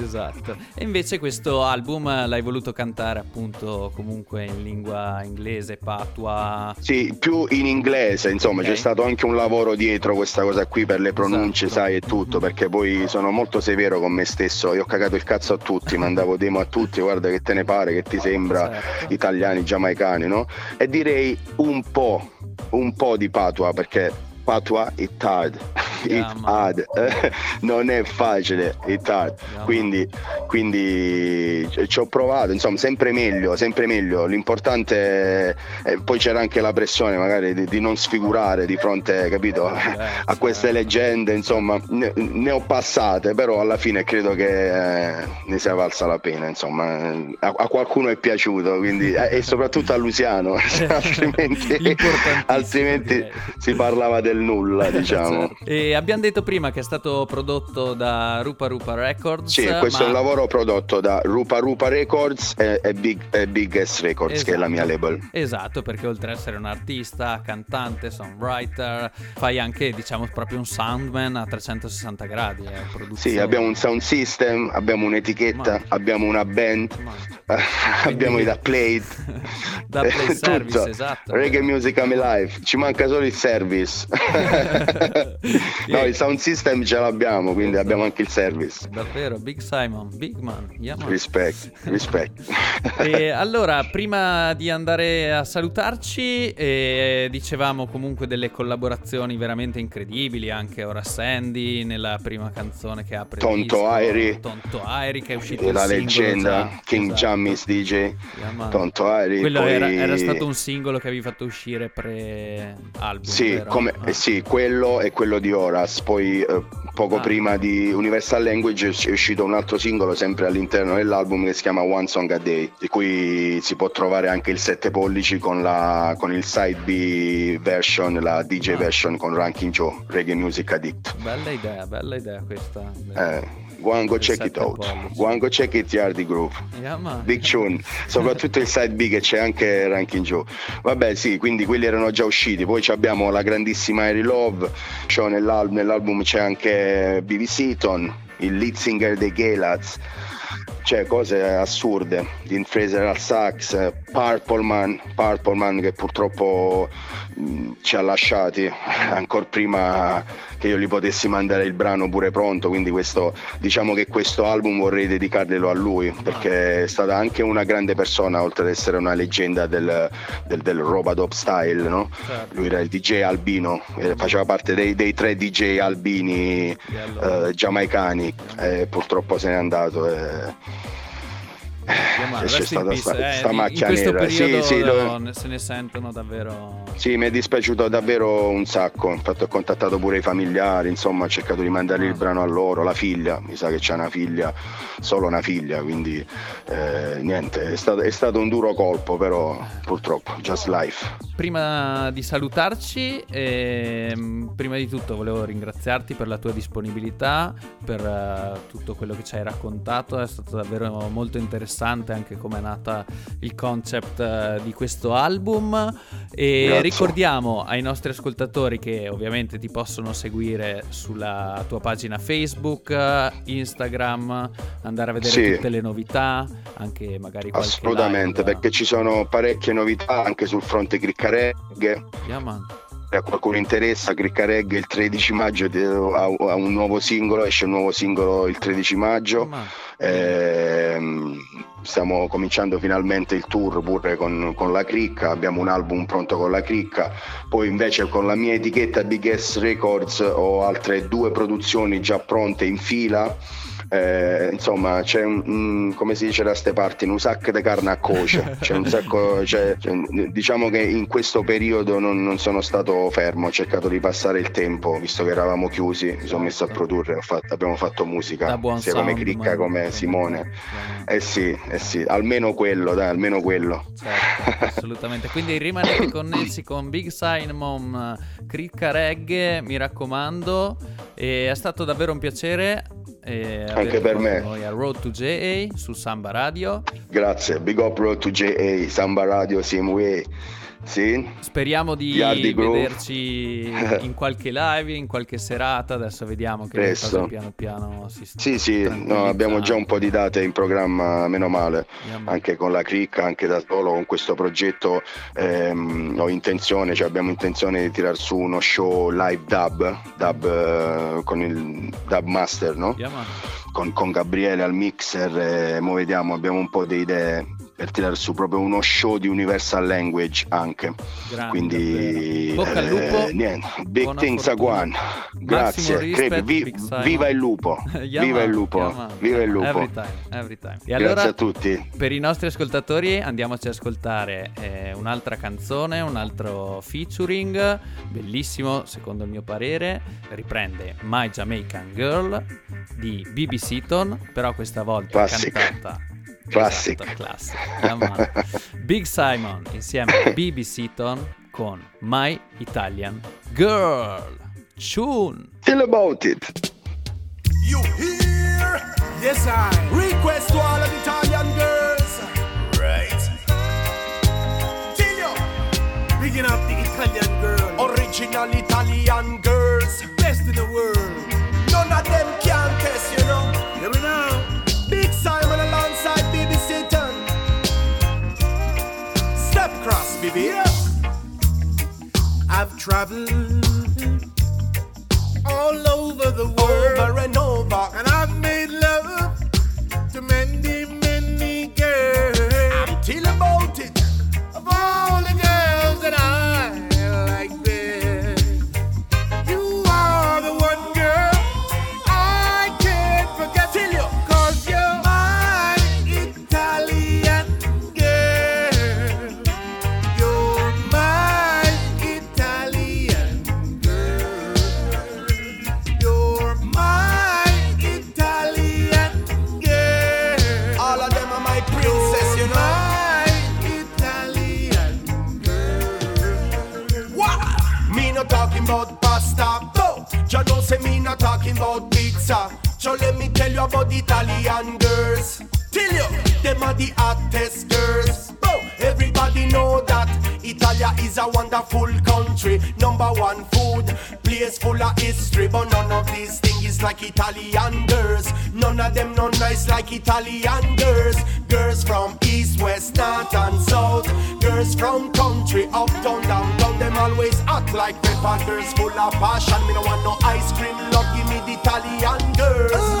Esatto. E invece questo album l'hai voluto cantare appunto comunque in lingua inglese, patua. Sì, più in inglese, insomma, Ok. c'è stato anche un lavoro dietro questa cosa qui per le pronunce, Esatto. sai, e tutto, perché poi sono molto severo con me stesso. Io ho cagato il cazzo a tutti, mandavo demo a tutti, guarda che te ne pare, che ti sembra Certo. italiani, giamaicani, no? E direi un po', un po' di patua, perché patua it hard, Yeah, <laughs> it man. hard, eh, <laughs> non è facile, it hard. Yeah, man. Quindi, quindi ci- ho provato, insomma, sempre meglio, sempre meglio. L'importante è, poi c'era anche la pressione magari di, di non sfigurare di fronte, capito, <laughs> a queste certo. leggende, insomma, ne, ne ho passate, però alla fine credo che eh, ne sia valsa la pena, insomma, Eh, a, a qualcuno è piaciuto, quindi, eh, e soprattutto a Luciano, altrimenti, altrimenti si parlava del del nulla, <laughs> diciamo. Certo. E abbiamo detto prima che è stato prodotto da Rupa Rupa Records. Sì, questo ma- è un lavoro prodotto da Rupa Rupa Records e, e Big, e Big S Records, che è la mia Esatto. label. Esatto, perché oltre ad essere un artista, cantante, songwriter, fai anche, diciamo, proprio un soundman a 360 gradi. Eh. Sì, abbiamo un sound system, abbiamo un'etichetta, Ma- abbiamo una band, Ma- <laughs> abbiamo i da plate. Da play <laughs> service, tutto. esatto. Reggae Music I'm Live, ci manca solo il service. <laughs> no, il sound system ce l'abbiamo, quindi abbiamo anche il service. Davvero, Big Simon, Big Man. yeah, man. Respect, respect. <laughs> E allora, prima di andare a salutarci, eh, dicevamo comunque delle collaborazioni veramente incredibili, anche ora Sandy nella prima canzone che apre Tonto Airi. Tonto Airi che è uscito la leggenda già. King Esatto. Jammis DJ, Yeah. Tonto Airi. Quello poi- era, era stato un singolo che avevi fatto uscire pre-album, Sì, come- Ah. Sì, quello e quello di Horace. Poi eh, poco Ah. prima di Universal Language è uscito un altro singolo sempre all'interno dell'album che si chiama One Song a Day, di cui si può trovare anche il 7 pollici con, la- con il side B version, la DJ Ah. version con Ranking Joe, Reggae Music Addict. Bella idea, bella idea questa. Eh, go and go check it 7 out. Go and go check it Yardi Groove. Yeah. Big tune, soprattutto il side B che c'è anche Ranking Joe. Vabbè, sì, quindi quelli erano già usciti. Poi abbiamo la grandissima Harry Love. c'ho nell'al- nell'album c'è anche BB Seaton, il lead singer dei Galads. Cioè, cose assurde. Dean Fraser al sax, Purple Man, Purple Man che purtroppo ci ha lasciati <laughs> ancora prima che io gli potessi mandare il brano pure pronto. Quindi questo, diciamo che questo album vorrei dedicarglielo a lui perché è stata anche una grande persona, oltre ad essere una leggenda del, del, del Robadop style, no? Certo. Lui era il DJ albino, eh, faceva parte dei, dei tre DJ albini eh, giamaicani e purtroppo se n'è andato. e- Yeah, man, e c'è stata peace. sta, Eh, sta in- macchia in nera. Sì, sì, lo- se ne sentono davvero sì, mi è dispiaciuto davvero un sacco. Infatti ho contattato pure i familiari, insomma, ho cercato di mandare Ah. il brano a loro, la figlia, mi sa che c'è una figlia, solo una figlia, quindi eh, niente, è stato, è stato un duro colpo, però purtroppo, just life. Prima di salutarci, ehm, prima di tutto volevo ringraziarti per la tua disponibilità, per eh, tutto quello che ci hai raccontato, è stato davvero molto interessante anche come è nata il concept eh, di questo album e Grazie. ricordiamo ai nostri ascoltatori che ovviamente ti possono seguire sulla tua pagina Facebook, Instagram, andare a vedere Sì. tutte le novità, anche magari qualche Assolutamente, live. perché ci sono parecchie novità anche sul fronte. Yeah, man. Se a qualcuno interessa, Criccareghe il 13 maggio eh, ha ha un nuovo singolo, esce un nuovo singolo il 13 maggio. Ma- Ehm, stiamo cominciando finalmente il tour pure con, con la cricca, abbiamo un album pronto con la cricca, poi invece con la mia etichetta Big S Records ho altre due produzioni già pronte in fila. Eh, insomma, c'è un, un- come si dice da ste parti, un sacco di carne a coce. C'è un sacco, c'è- c'è- diciamo che in questo periodo non, non sono stato fermo, ho cercato di passare il tempo, visto che eravamo chiusi, mi sono messo a produrre, fatto- abbiamo fatto musica, sia come sound, Cricca man. come Simone. Eh sì, eh sì, almeno quello, dai, almeno quello. Certo, <laughs> assolutamente. Quindi rimanete connessi con Big Simon, Cricca Reggae, mi raccomando. È stato davvero un piacere. Averti per me. Noi a Road to JA su Samba Radio. Grazie, Big Up Road to JA, Samba Radio, Same Way. Sì? Speriamo di vederci <laughs> in qualche live, in qualche serata. Adesso vediamo che Presto. piano piano si stanno Sì, sì, no, abbiamo già un po' di date in programma, meno male, anche con la cricca, anche da solo con questo progetto ehm, ho intenzione, cioè abbiamo intenzione di tirar su uno show live dub, dub eh, con il dub master, no? Con, con Gabriele al mixer, e mo vediamo, abbiamo un po' di idee per tirare su proprio uno show di Universal Language anche. Grande, Quindi. Bocca al eh, lupo. niente, big Buona things fortuna. Aguan. Grazie, respect, vi- viva il lupo, <laughs> Yeah, viva il lupo, yeah, man. viva il lupo. Every time, every time. E Grazie allora, a tutti. per i nostri ascoltatori, andiamoci ad ascoltare eh, un'altra canzone, un altro featuring, bellissimo secondo il mio parere. Riprende My Jamaican Girl di BB Seaton, però questa volta Classic. cantata. Classic. Esatto, classic. Big Simon insieme a BB Seaton con My Italian Girl. Tune. Tell about it. You hear? Yes, I request to all of the Italian girls. Right. Tino, picking up the Italian girl. Original Italian girls. Best in the world. None of them baby. I've traveled all over the world. Over and over. And I've made love to many, many girls. I'm till about it. Of all the girls that I talking about pasta. No, you know say me not talking about pizza. So let me tell you about the Italian girls. Tell you, them are the hottest girls. Oh, everybody know that Italia is a wonderful country. Number one food, place full of history. But none of these like Italian girls. None of them no nice like Italian girls. Girls from east, west, north and south. Girls from country, uptown, downtown. Them always act like pepper. Girls full of passion. Me no want no ice cream. Love, give me the Italian girls.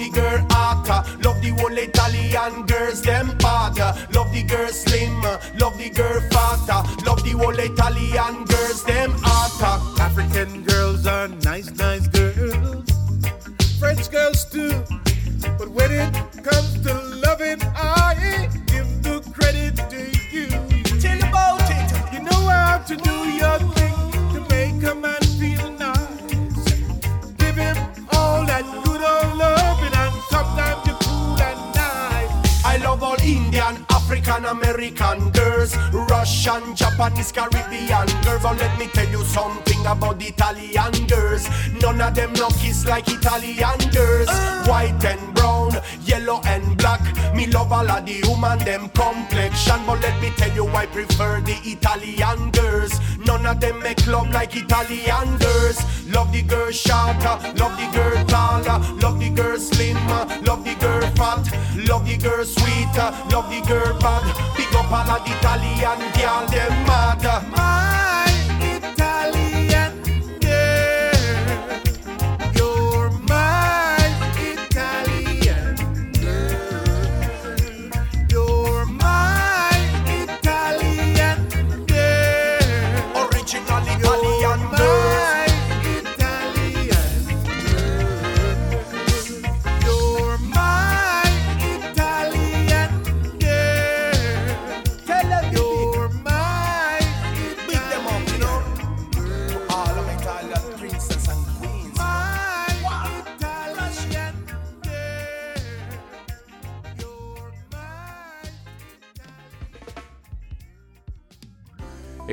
The girl hot, uh, love the whole Italian girls them uh, love the girl slim, love the girl fat, uh, love the whole Italian girls them hot. uh. African girls are nice, nice girls. French girls too. But when it comes to loving, I give the credit to you. Tell about it. You know how to do your thing to make a man feel nice. Give him all that love all Indian, African, American girls, Russian, Japanese, Caribbean girls. But let me tell you something about Italian girls. None of them no kiss like Italian girls. White and brown, yellow and black. Me love all of the woman them complexion. But let me tell you, I prefer the Italian girls. None of them make love like Italian girls. Love the girl shorter, love the girl taller, love the girl slimmer, love the girl fat, love the girl sweeter, love the girl bad. Big up all of the Italian girl, them mad. My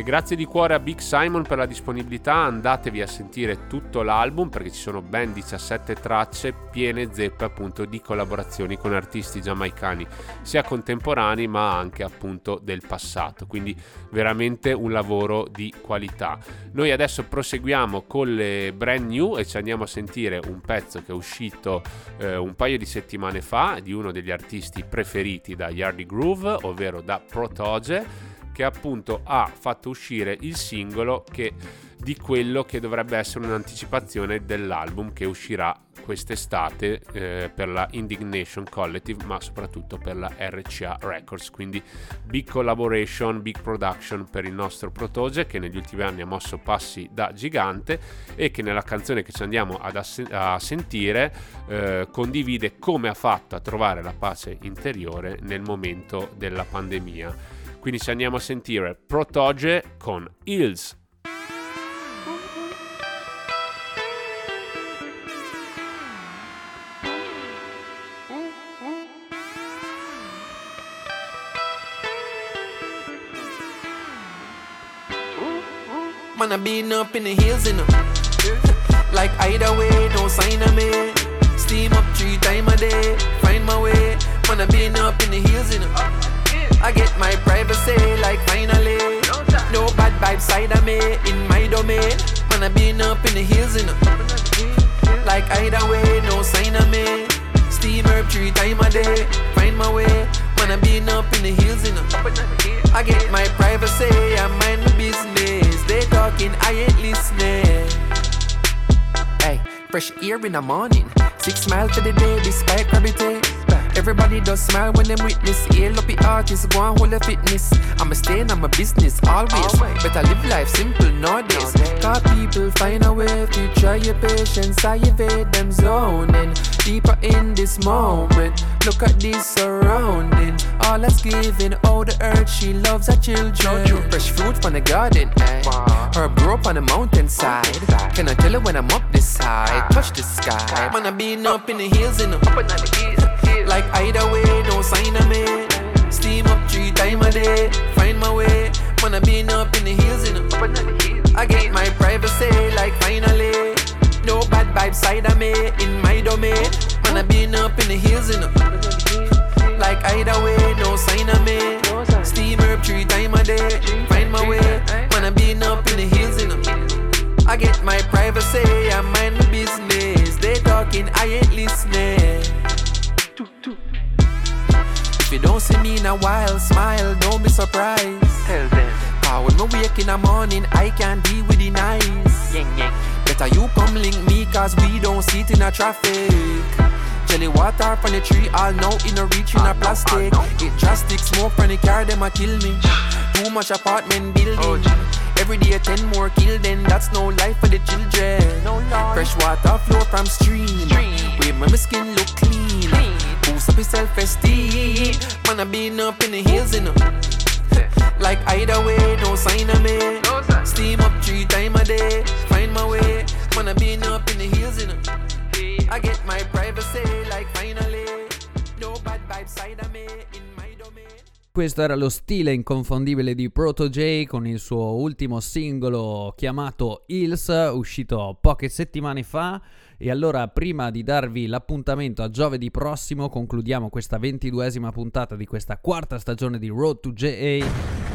grazie di cuore a Big Simon per la disponibilità, andatevi a sentire tutto l'album perché ci sono ben 17 tracce piene zeppe appunto di collaborazioni con artisti giamaicani, sia contemporanei ma anche appunto del passato, quindi veramente un lavoro di qualità. Noi adesso proseguiamo con le brand new e ci andiamo a sentire un pezzo che è uscito eh, un paio di settimane fa di uno degli artisti preferiti da Yardy Groove, ovvero da Protoge che appunto ha fatto uscire il singolo che, di quello che dovrebbe essere un'anticipazione dell'album che uscirà quest'estate eh, per la Indignation Collective, ma soprattutto per la RCA Records. Quindi big collaboration, big production per il nostro Protoge che negli ultimi anni ha mosso passi da gigante e che nella canzone che ci andiamo ad ass- a sentire eh, condivide come ha fatto a trovare la pace interiore nel momento della pandemia. Quindi ci andiamo a sentire Protoge con Hills. Man, I been up in the hills, you know. like either way, no sign of me. Steam up three times a day, find my way. Man, I been up in the hills, you know. I get my privacy, like finally. No bad vibes side of me, in my domain. Man, I been up in the hills, you know. like either way, no sign of me. Steam up three times a day, find my way. Man, I been up in the hills, you know. I get my privacy, I mind my business. They talking, I ain't listening. Hey, fresh air in the morning. Six miles to the day, despite gravity. Everybody does smile when them witness. Hail up the artist, go and hold the fitness. I'ma stay in my business always. Better live life simple nowadays. Cause people find a way to try your patience. I evade them zoning. Deeper in this moment. Look at this surrounding. All that's giving, all the earth she loves her children. Fresh fruit from the garden, eh? Herb grow up on the mountainside. Can I tell you when I'm up this side? Touch the sky. Man, I been up in the hills, and up in the know. Like either way, no sign of me. Steam up three times a day. Find my way. I been up in the hills, you know. I get my privacy, like finally. No bad vibes side of me, in my domain. I been up in the hills, you know. Like either way, no sign of me. Steam up three times a day. Find my way. I been up in the hills, you know. I get my privacy, I mind my business. They talking, I ain't listening. If you don't see me in a while, smile, don't be surprised. Tell them. Cause when me wake in the morning, I can't deal with the nice. Better you come link me, cause we don't sit in a traffic. Jelly water from the tree, all now in a reach in a plastic. It drastic smoke from the car, them a kill me. Too much apartment building. Oh, Every day ten more kill, then that's no life for the children. Fresh water flow from stream. Where my skin look clean. Boost up your self-esteem. Man, I been up in the hills, you know. Like either way, no sign of me. Steam up three times a day. Find my way. Man, I been up in the hills, you know. I get my privacy, like finally. No bad vibes side of me. Questo era lo stile inconfondibile di Proto J con il suo ultimo singolo chiamato Hills, uscito poche settimane fa. E allora, prima di darvi l'appuntamento a giovedì prossimo, concludiamo questa ventiduesima puntata di questa quarta stagione di Road to JA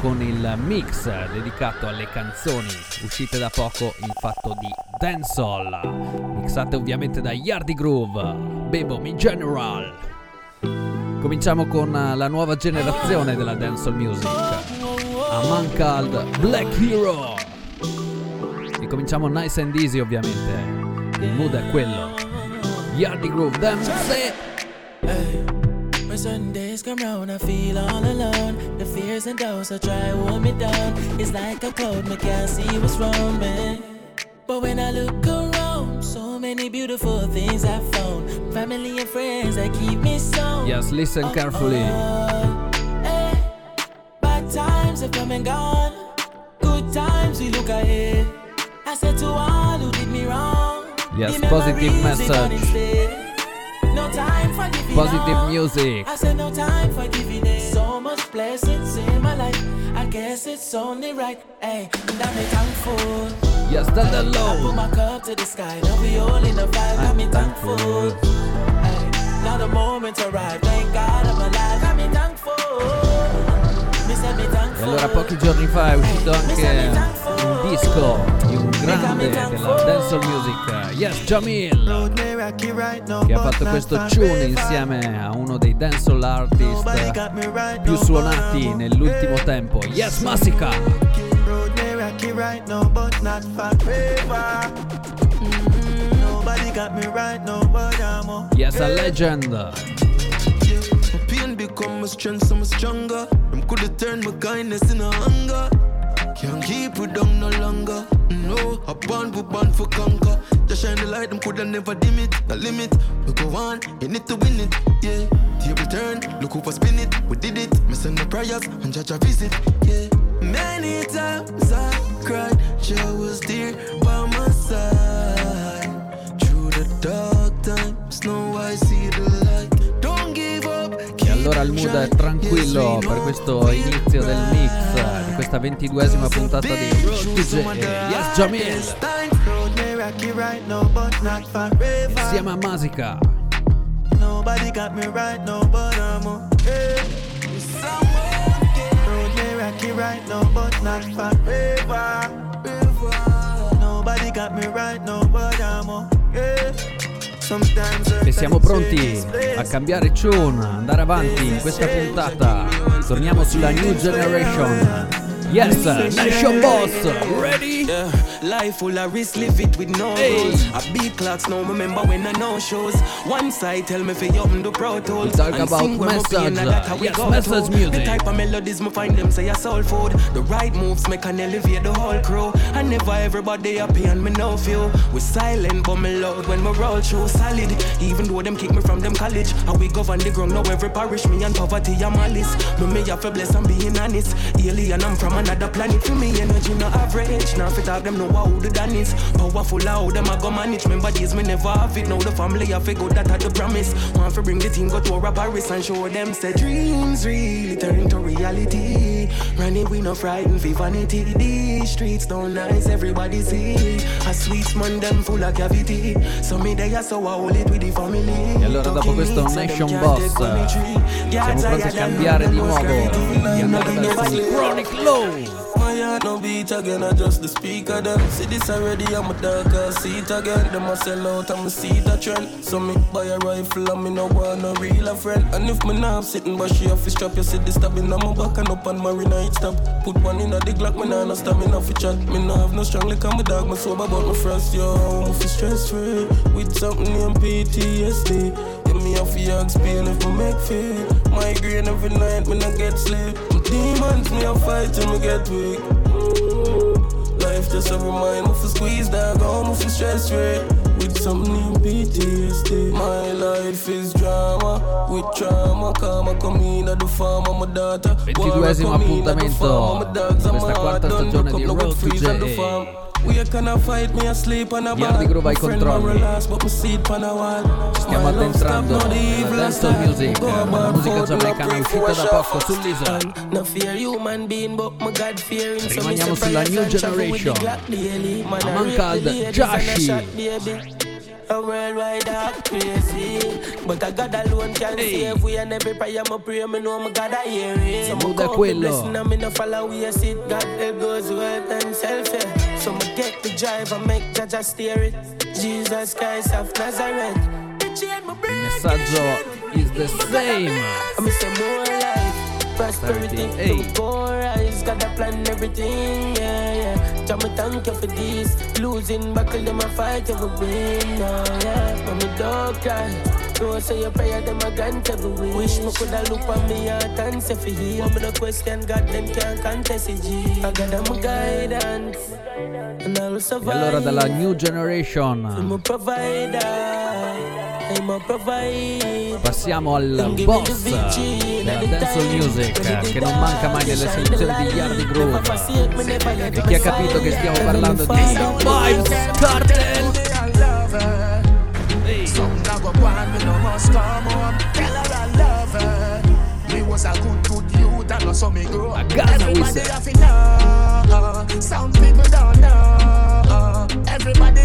con il mix dedicato alle canzoni uscite da poco in fatto di dancehall, mixate ovviamente da Yardi Groove, Bebo Mi General. Cominciamo con la nuova generazione della dancehall music, a man called Black Hero. E cominciamo nice and easy ovviamente. Il mood è quello. Yardi Groove Dance. Certain days come round, I feel all alone. The fears and doubts that try hold me down. It's like a cloud, me can't see what's wrong, man. But when I look around, so many beautiful things I found. Family and friends that keep me so. Yes, listen oh, carefully. Hey, bad times have come and gone. Good times we look ahead. I said to all who did me wrong. Yes, positive memories they done message. No time for giving Positive music. I said no time for giving in. So much blessings in my life. Guess it's only right. Hey, and I'm thankful. Yes, stand I put my cup to the sky. Now we all in the vibe. Me thankful. Hey, now the moment arrived. Thank God I'm alive. Me thankful. E allora pochi giorni fa è uscito anche un disco di un grande della dancehall music, Yes Jamil, che ha fatto questo tune insieme a uno dei dancehall artist più suonati nell'ultimo tempo, Yes Massika. Yes, a legend. My strength, so I'm stronger. Them coulda turned my kindness into hunger. Can't keep it down no longer. No, I born, we born for conquer. Just shine the light, them coulda never dim it. The limit, we go on, you need to win it. Yeah, table turn, look who for spin it. We did it, me send the prayers and judge a visit. Yeah, many times I cried, she was there by my side. Through the dark allora il mood è tranquillo per questo inizio del mix di questa ventiduesima puntata di Road to J. Yes Jamil insieme a Masica. Nobody got me right, no, but I'm forever. Nobody got me right, no, but I'm okay. E siamo pronti a cambiare tune, andare avanti in questa puntata. Torniamo sulla New Generation. Yes, Nation Boss, ready? Life full of risk, live it with no Hey. rules. I beat clocks now, remember when I know shows. One side tell me fi open the pro tools. We talk and about sing when message, pain, and that how we yes, go message music. The type of melodies me find them say a soul food. The right moves make an elevate the whole crew. And never everybody happy and me no feel. We silent but me loud when me roll through solid. Even though them kick me from them college, how we govern the ground now every parish me and poverty and malice. Me me have to bless and being honest. Alien I'm from another planet. For me energy no average. Now if talk them know how the done is. Powerful how them I go manage. Remember days me never have it. Now the family I figure that I the promise. Want to bring the team go to a Paris and show them say dreams really turn to reality. Running we no frightened for vanity. These streets don't nice, everybody see. A sweet man them full of cavity. So me they are so I hold it with the family. E allora dopo questo Nation Boss eh, siamo pronti a cambiare di nuovo di verso Chronic Low. My heart no beat again, I just the speaker them. See this already, I'm a darker seat again. Them a sell out, I'm a see the trend. So me buy a rifle and me no want no real a friend. And if me not sitting, but she off his strap, you see the stabbing on my back and up on my night stop. Put one in a the Glock, me nah no stamina for chat. Me no have no strong like I'm a dog, me sober but my frost, yo. I'm stress free with something named PTSD. Yeah, me off the yogs pain if me make feel. Migraine every night, me not get sleep. Demons, me a fight till me get weak. Life just a reminder for squeeze that go, for stress free. With some new PTSD. My life is drama, with trauma. Karma come in at the farm, I'm a daughter. 22esimo appuntamento di questa quarta stagione di Road to J. We can fight me asleep on a Yardi Groove ai controlli. Stiamo Stiamo addentrando nella dancehall music, una musica giamaicana uscita da poco sull'isola. No fear human being, but my God fearing. So me Rimaniamo say sulla praise new and travel with the generation. Glock daily. A I man rate called the ladies Joshi. and I shot baby. A worldwide act crazy, but I God alone can save we and every prayer me pray me know my God I hear it. So count the quello. blessing and me no follow we a sit. God help those who help themselves. Yeah. So me get the drive and make just steer it. Jesus Christ of Nazareth. Il messaggio is the same. I'm more life, prosperity, Hey. hey. go rise, got a plan everything, yeah, yeah. Jah me thank you for this, losing battle them a fight, you will win, oh, yeah. But me don't cry, don't say your prayer, them a grant every wish. Wish me coulda look on me heart and say for heal. Me no question God, them can't contest it. I got them guidance, and I'll E survive. allora dalla New Generation I'm a provider, I'm a provider. Passiamo al boss della dancehall music che non manca mai nelle selezioni di Yardi Groove. E chi ha capito che stiamo parlando di Vibes Cartel? A Gaza Everybody whistle. Some people don't know. Everybody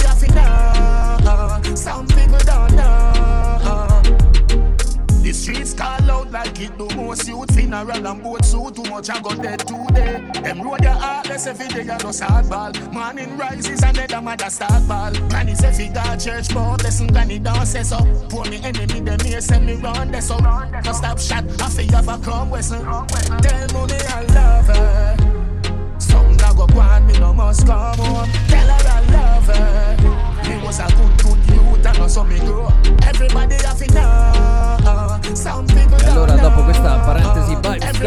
like it do most a rag and boat suit Too much I got dead today Them road your heartless every day I go start ball. Morning rises and then the mother start ball. Granny say fi God church more blessing. Granny don't say so. Poor me enemy them here send me round there so. No stop shot. I fi have a come whistle. Tell mommy I love her. Some dog go on me no must come home. Tell her I love her. Me was a good good youth and also me grow. Everybody have to know. E allora dopo questa parentesi Vibes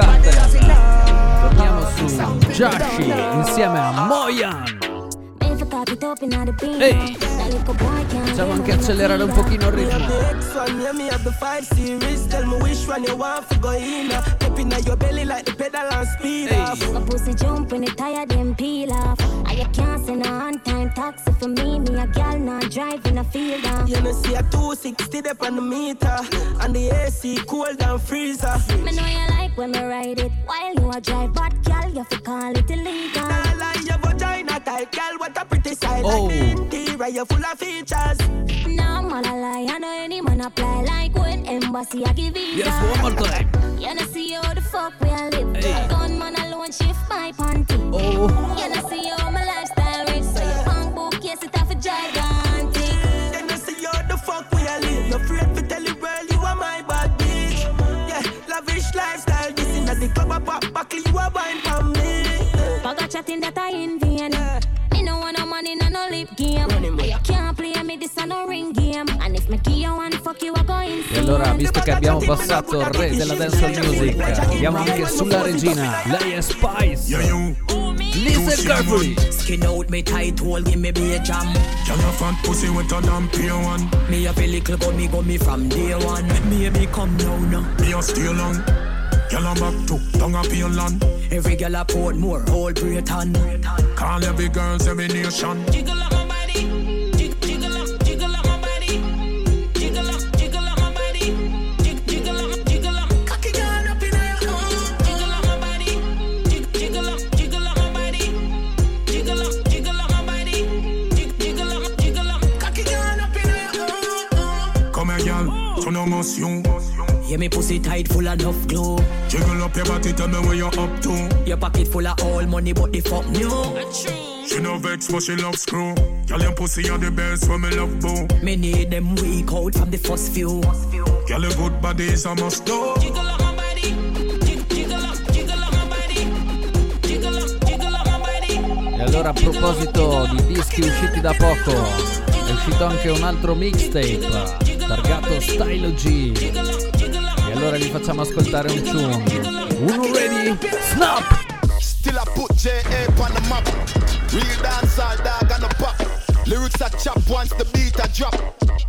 know. torniamo su Joshi insieme a Moyan. Ehi, facciamo anche accelerare un pochino il ritmo. the X one, yeah, me have the five series. Tell me which one you want for go in. uh. Step in your belly like the pedal and speed off. My pussy jump when it tired them peel off. And you can't send a on time taxi for me. Me a gal not driving a field off. You know, see a 260 up on the meter. And the AC cold down freezer. Me know you like when me ride it while you a drive, but gal you fi call it illegal. Nah, like your vagina tight, girl, what a pretty sight. Oh. Like the interior, you're full of features. No man a lie, I know any man apply like when embassy I give visa. Yes, one more time. You know see how the fuck we a live. Hey. Gunman alone shift my panty. Oh, You know see how my lifestyle rich, so your bank book yes it have a gigantic. Then you see how the fuck we a live. No afraid to tell the world you are my bad bitch. Yeah, lavish lifestyle. This in the club, a pop buckle, you a wine for me. Bag of chatting that I in vain. Me no want no money, no no lip game. You can't play me this a no ring game. And if me give you one fuck you, I go e insane. allora visto che abbiamo passato il re della dancehall music, andiamo anche sulla regina. Lei è Spice. Listen carefully. Skin out me tight hole, give me be a jam. Girl, your fat pussy with a damn pure one. Me have a little gummy gummy from day one. Maybe come now now. Me a stay long. Girl, I'm back to down a pale land. Every girl a port more, whole Britain. Call every girl, every nation. Jiggle girl. Turn on us, you. Yeah, me pussy tight full of enough glue. Jiggle up your body, tell me where you're up to. Your pocket full of all money, but the fuck new. She no vex, but she love screw. Girl, your pussy are the best when me love boo. Me need them weak out from the first few. Girl, your good body is a must do. Jiggle up my body. Jig- Jiggle up, jiggle up my body. Jiggle up, jiggle up my body. E allora a proposito di dischi usciti da poco, è uscito anche un altro mixtape targato G. E allora gli facciamo ascoltare un tune. Uno ready? Snap! Still I put J.A. on the map. Real dancehall dog on the pop. Lyrics are chop once the beat a drop.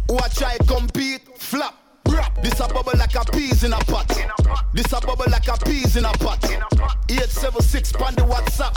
Who I try compete, flop. This a bubble like a peas in a pot. This a bubble like a peas in a pot. 876 pound the WhatsApp.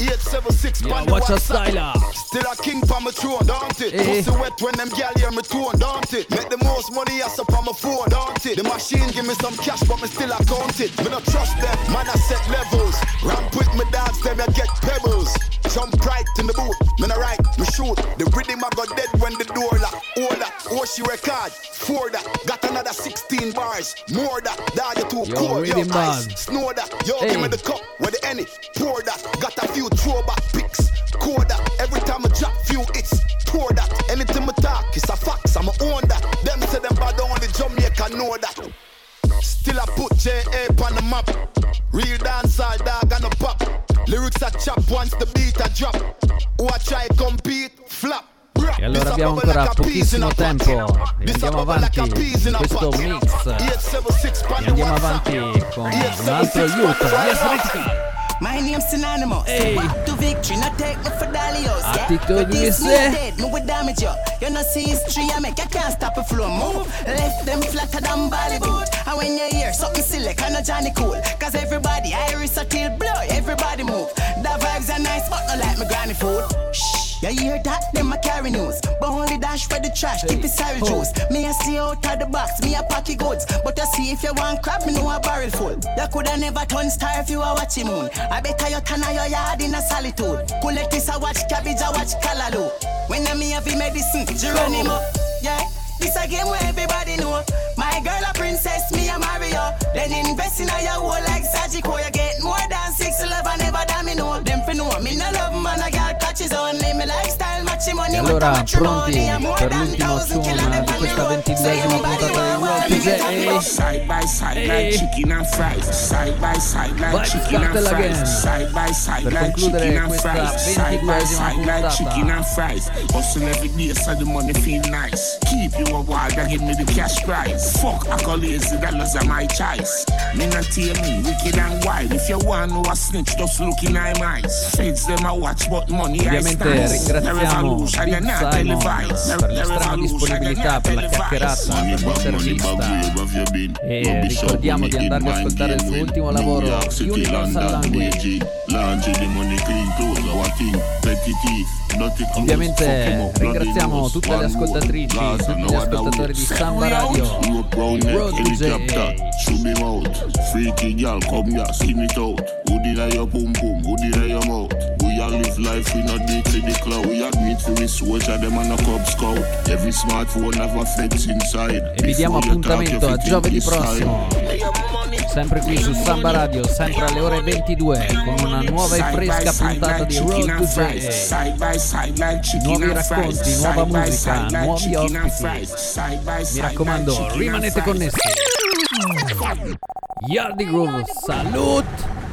876 Yeah, pound the watch WhatsApp. ah. Still a king pa my throne, don't it? Eh. Pussy wet when them gal hear me tone, don't it? Make the most money ass up on my phone, don't it? The machine give me some cash, but me still account it. Me not trust them, man I set levels. Ramp with me dogs, them I get pebbles. Jump right in the boot, me not right, me shoot. The rhythm I got dead when the door lock. All that, oh she record, for that. Got another 16 bars, more that. Dog you too Yo, cold, yo, ice, snow that. Yo, Hey. give me the cup, where the any, pour that. Got a few throwback pics, core that. Every time I drop few hits, pour that. Anything I talk, it's a fax, I'ma own that. Them say them bad only Jamaica know that. Still I put J.A. on the map. Real dancehall dog on the pop. Lyrics are chop once the beat a drop. Who I try compete, flop. E allora abbiamo ancora pochissimo tempo e andiamo avanti in questo mix e andiamo avanti con un altro aiuto. My name's synonymous. Hey. Back to victory, not take me for Dalios. Attitude But this me me say. dead, me will damage you. You know see history, I make you can't stop a flow. Move, left them flatter than Bollywood. And when you hear something silly, kind of Johnny Cool. Cause everybody iris a till blow, everybody move. The vibes are nice, but not like my granny food. Shh. You hear that? Carry news. But only dash for the trash, keep it sorry oh. juice. Me a see out of the box, me a packy goods. But you see if you want crab, me know a barrel full. You coulda never turn star if you a watching moon. I better you turn your yard in a solitude. Collect this a watch cabbage, a watch callaloo. When I me have the medicine, Geronimo. Yeah. This a game where everybody know. My girl a princess, me a Mario. Then invest in a your whole like Sajiko. You get more than six love, I never damn me know, them fi know. Me no love man, a girl catches only. Me lifestyle allora pronti per l'ultimo suono di questa ventiduesima puntata di Rock eh. J. Side by side like eh. chicken and fries. Side by side like Vai, chicken and scartela fries. again. Side by side like chicken and fries. Side by side like chicken and fries. Hustle every day so the money feel nice. Keep you a wild and give me the cash prize. Fuck accolades, the dollars are my choice. Me not tell me wicked and wild. If you want to a snitch, just look in my eyes. Feds them a watch, but money I stand. The ringraziamo you're not Simon televised. per l'estrema disponibilità, per la chiacchierata, per l'intervista e ricordiamo di andarvi ad ascoltare il suo ultimo lavoro Universal Language. Ovviamente ringraziamo tutte le ascoltatrici, tutti gli ascoltatori di Samba Radio, di Road to J. Shoot me out. Freaky girl, come here, skin it out. Who did I your pum pum? Who did I your mouth? We all live life, we not need to the cloud. We admit E vi diamo appuntamento a think giovedì it's time. prossimo, sempre qui su Samba Radio, sempre alle ore 22, con una nuova e fresca puntata di Road to J. Nuovi racconti, nuova musica, nuovi ospiti. Mi raccomando, rimanete connessi. Yardi Groove, salut!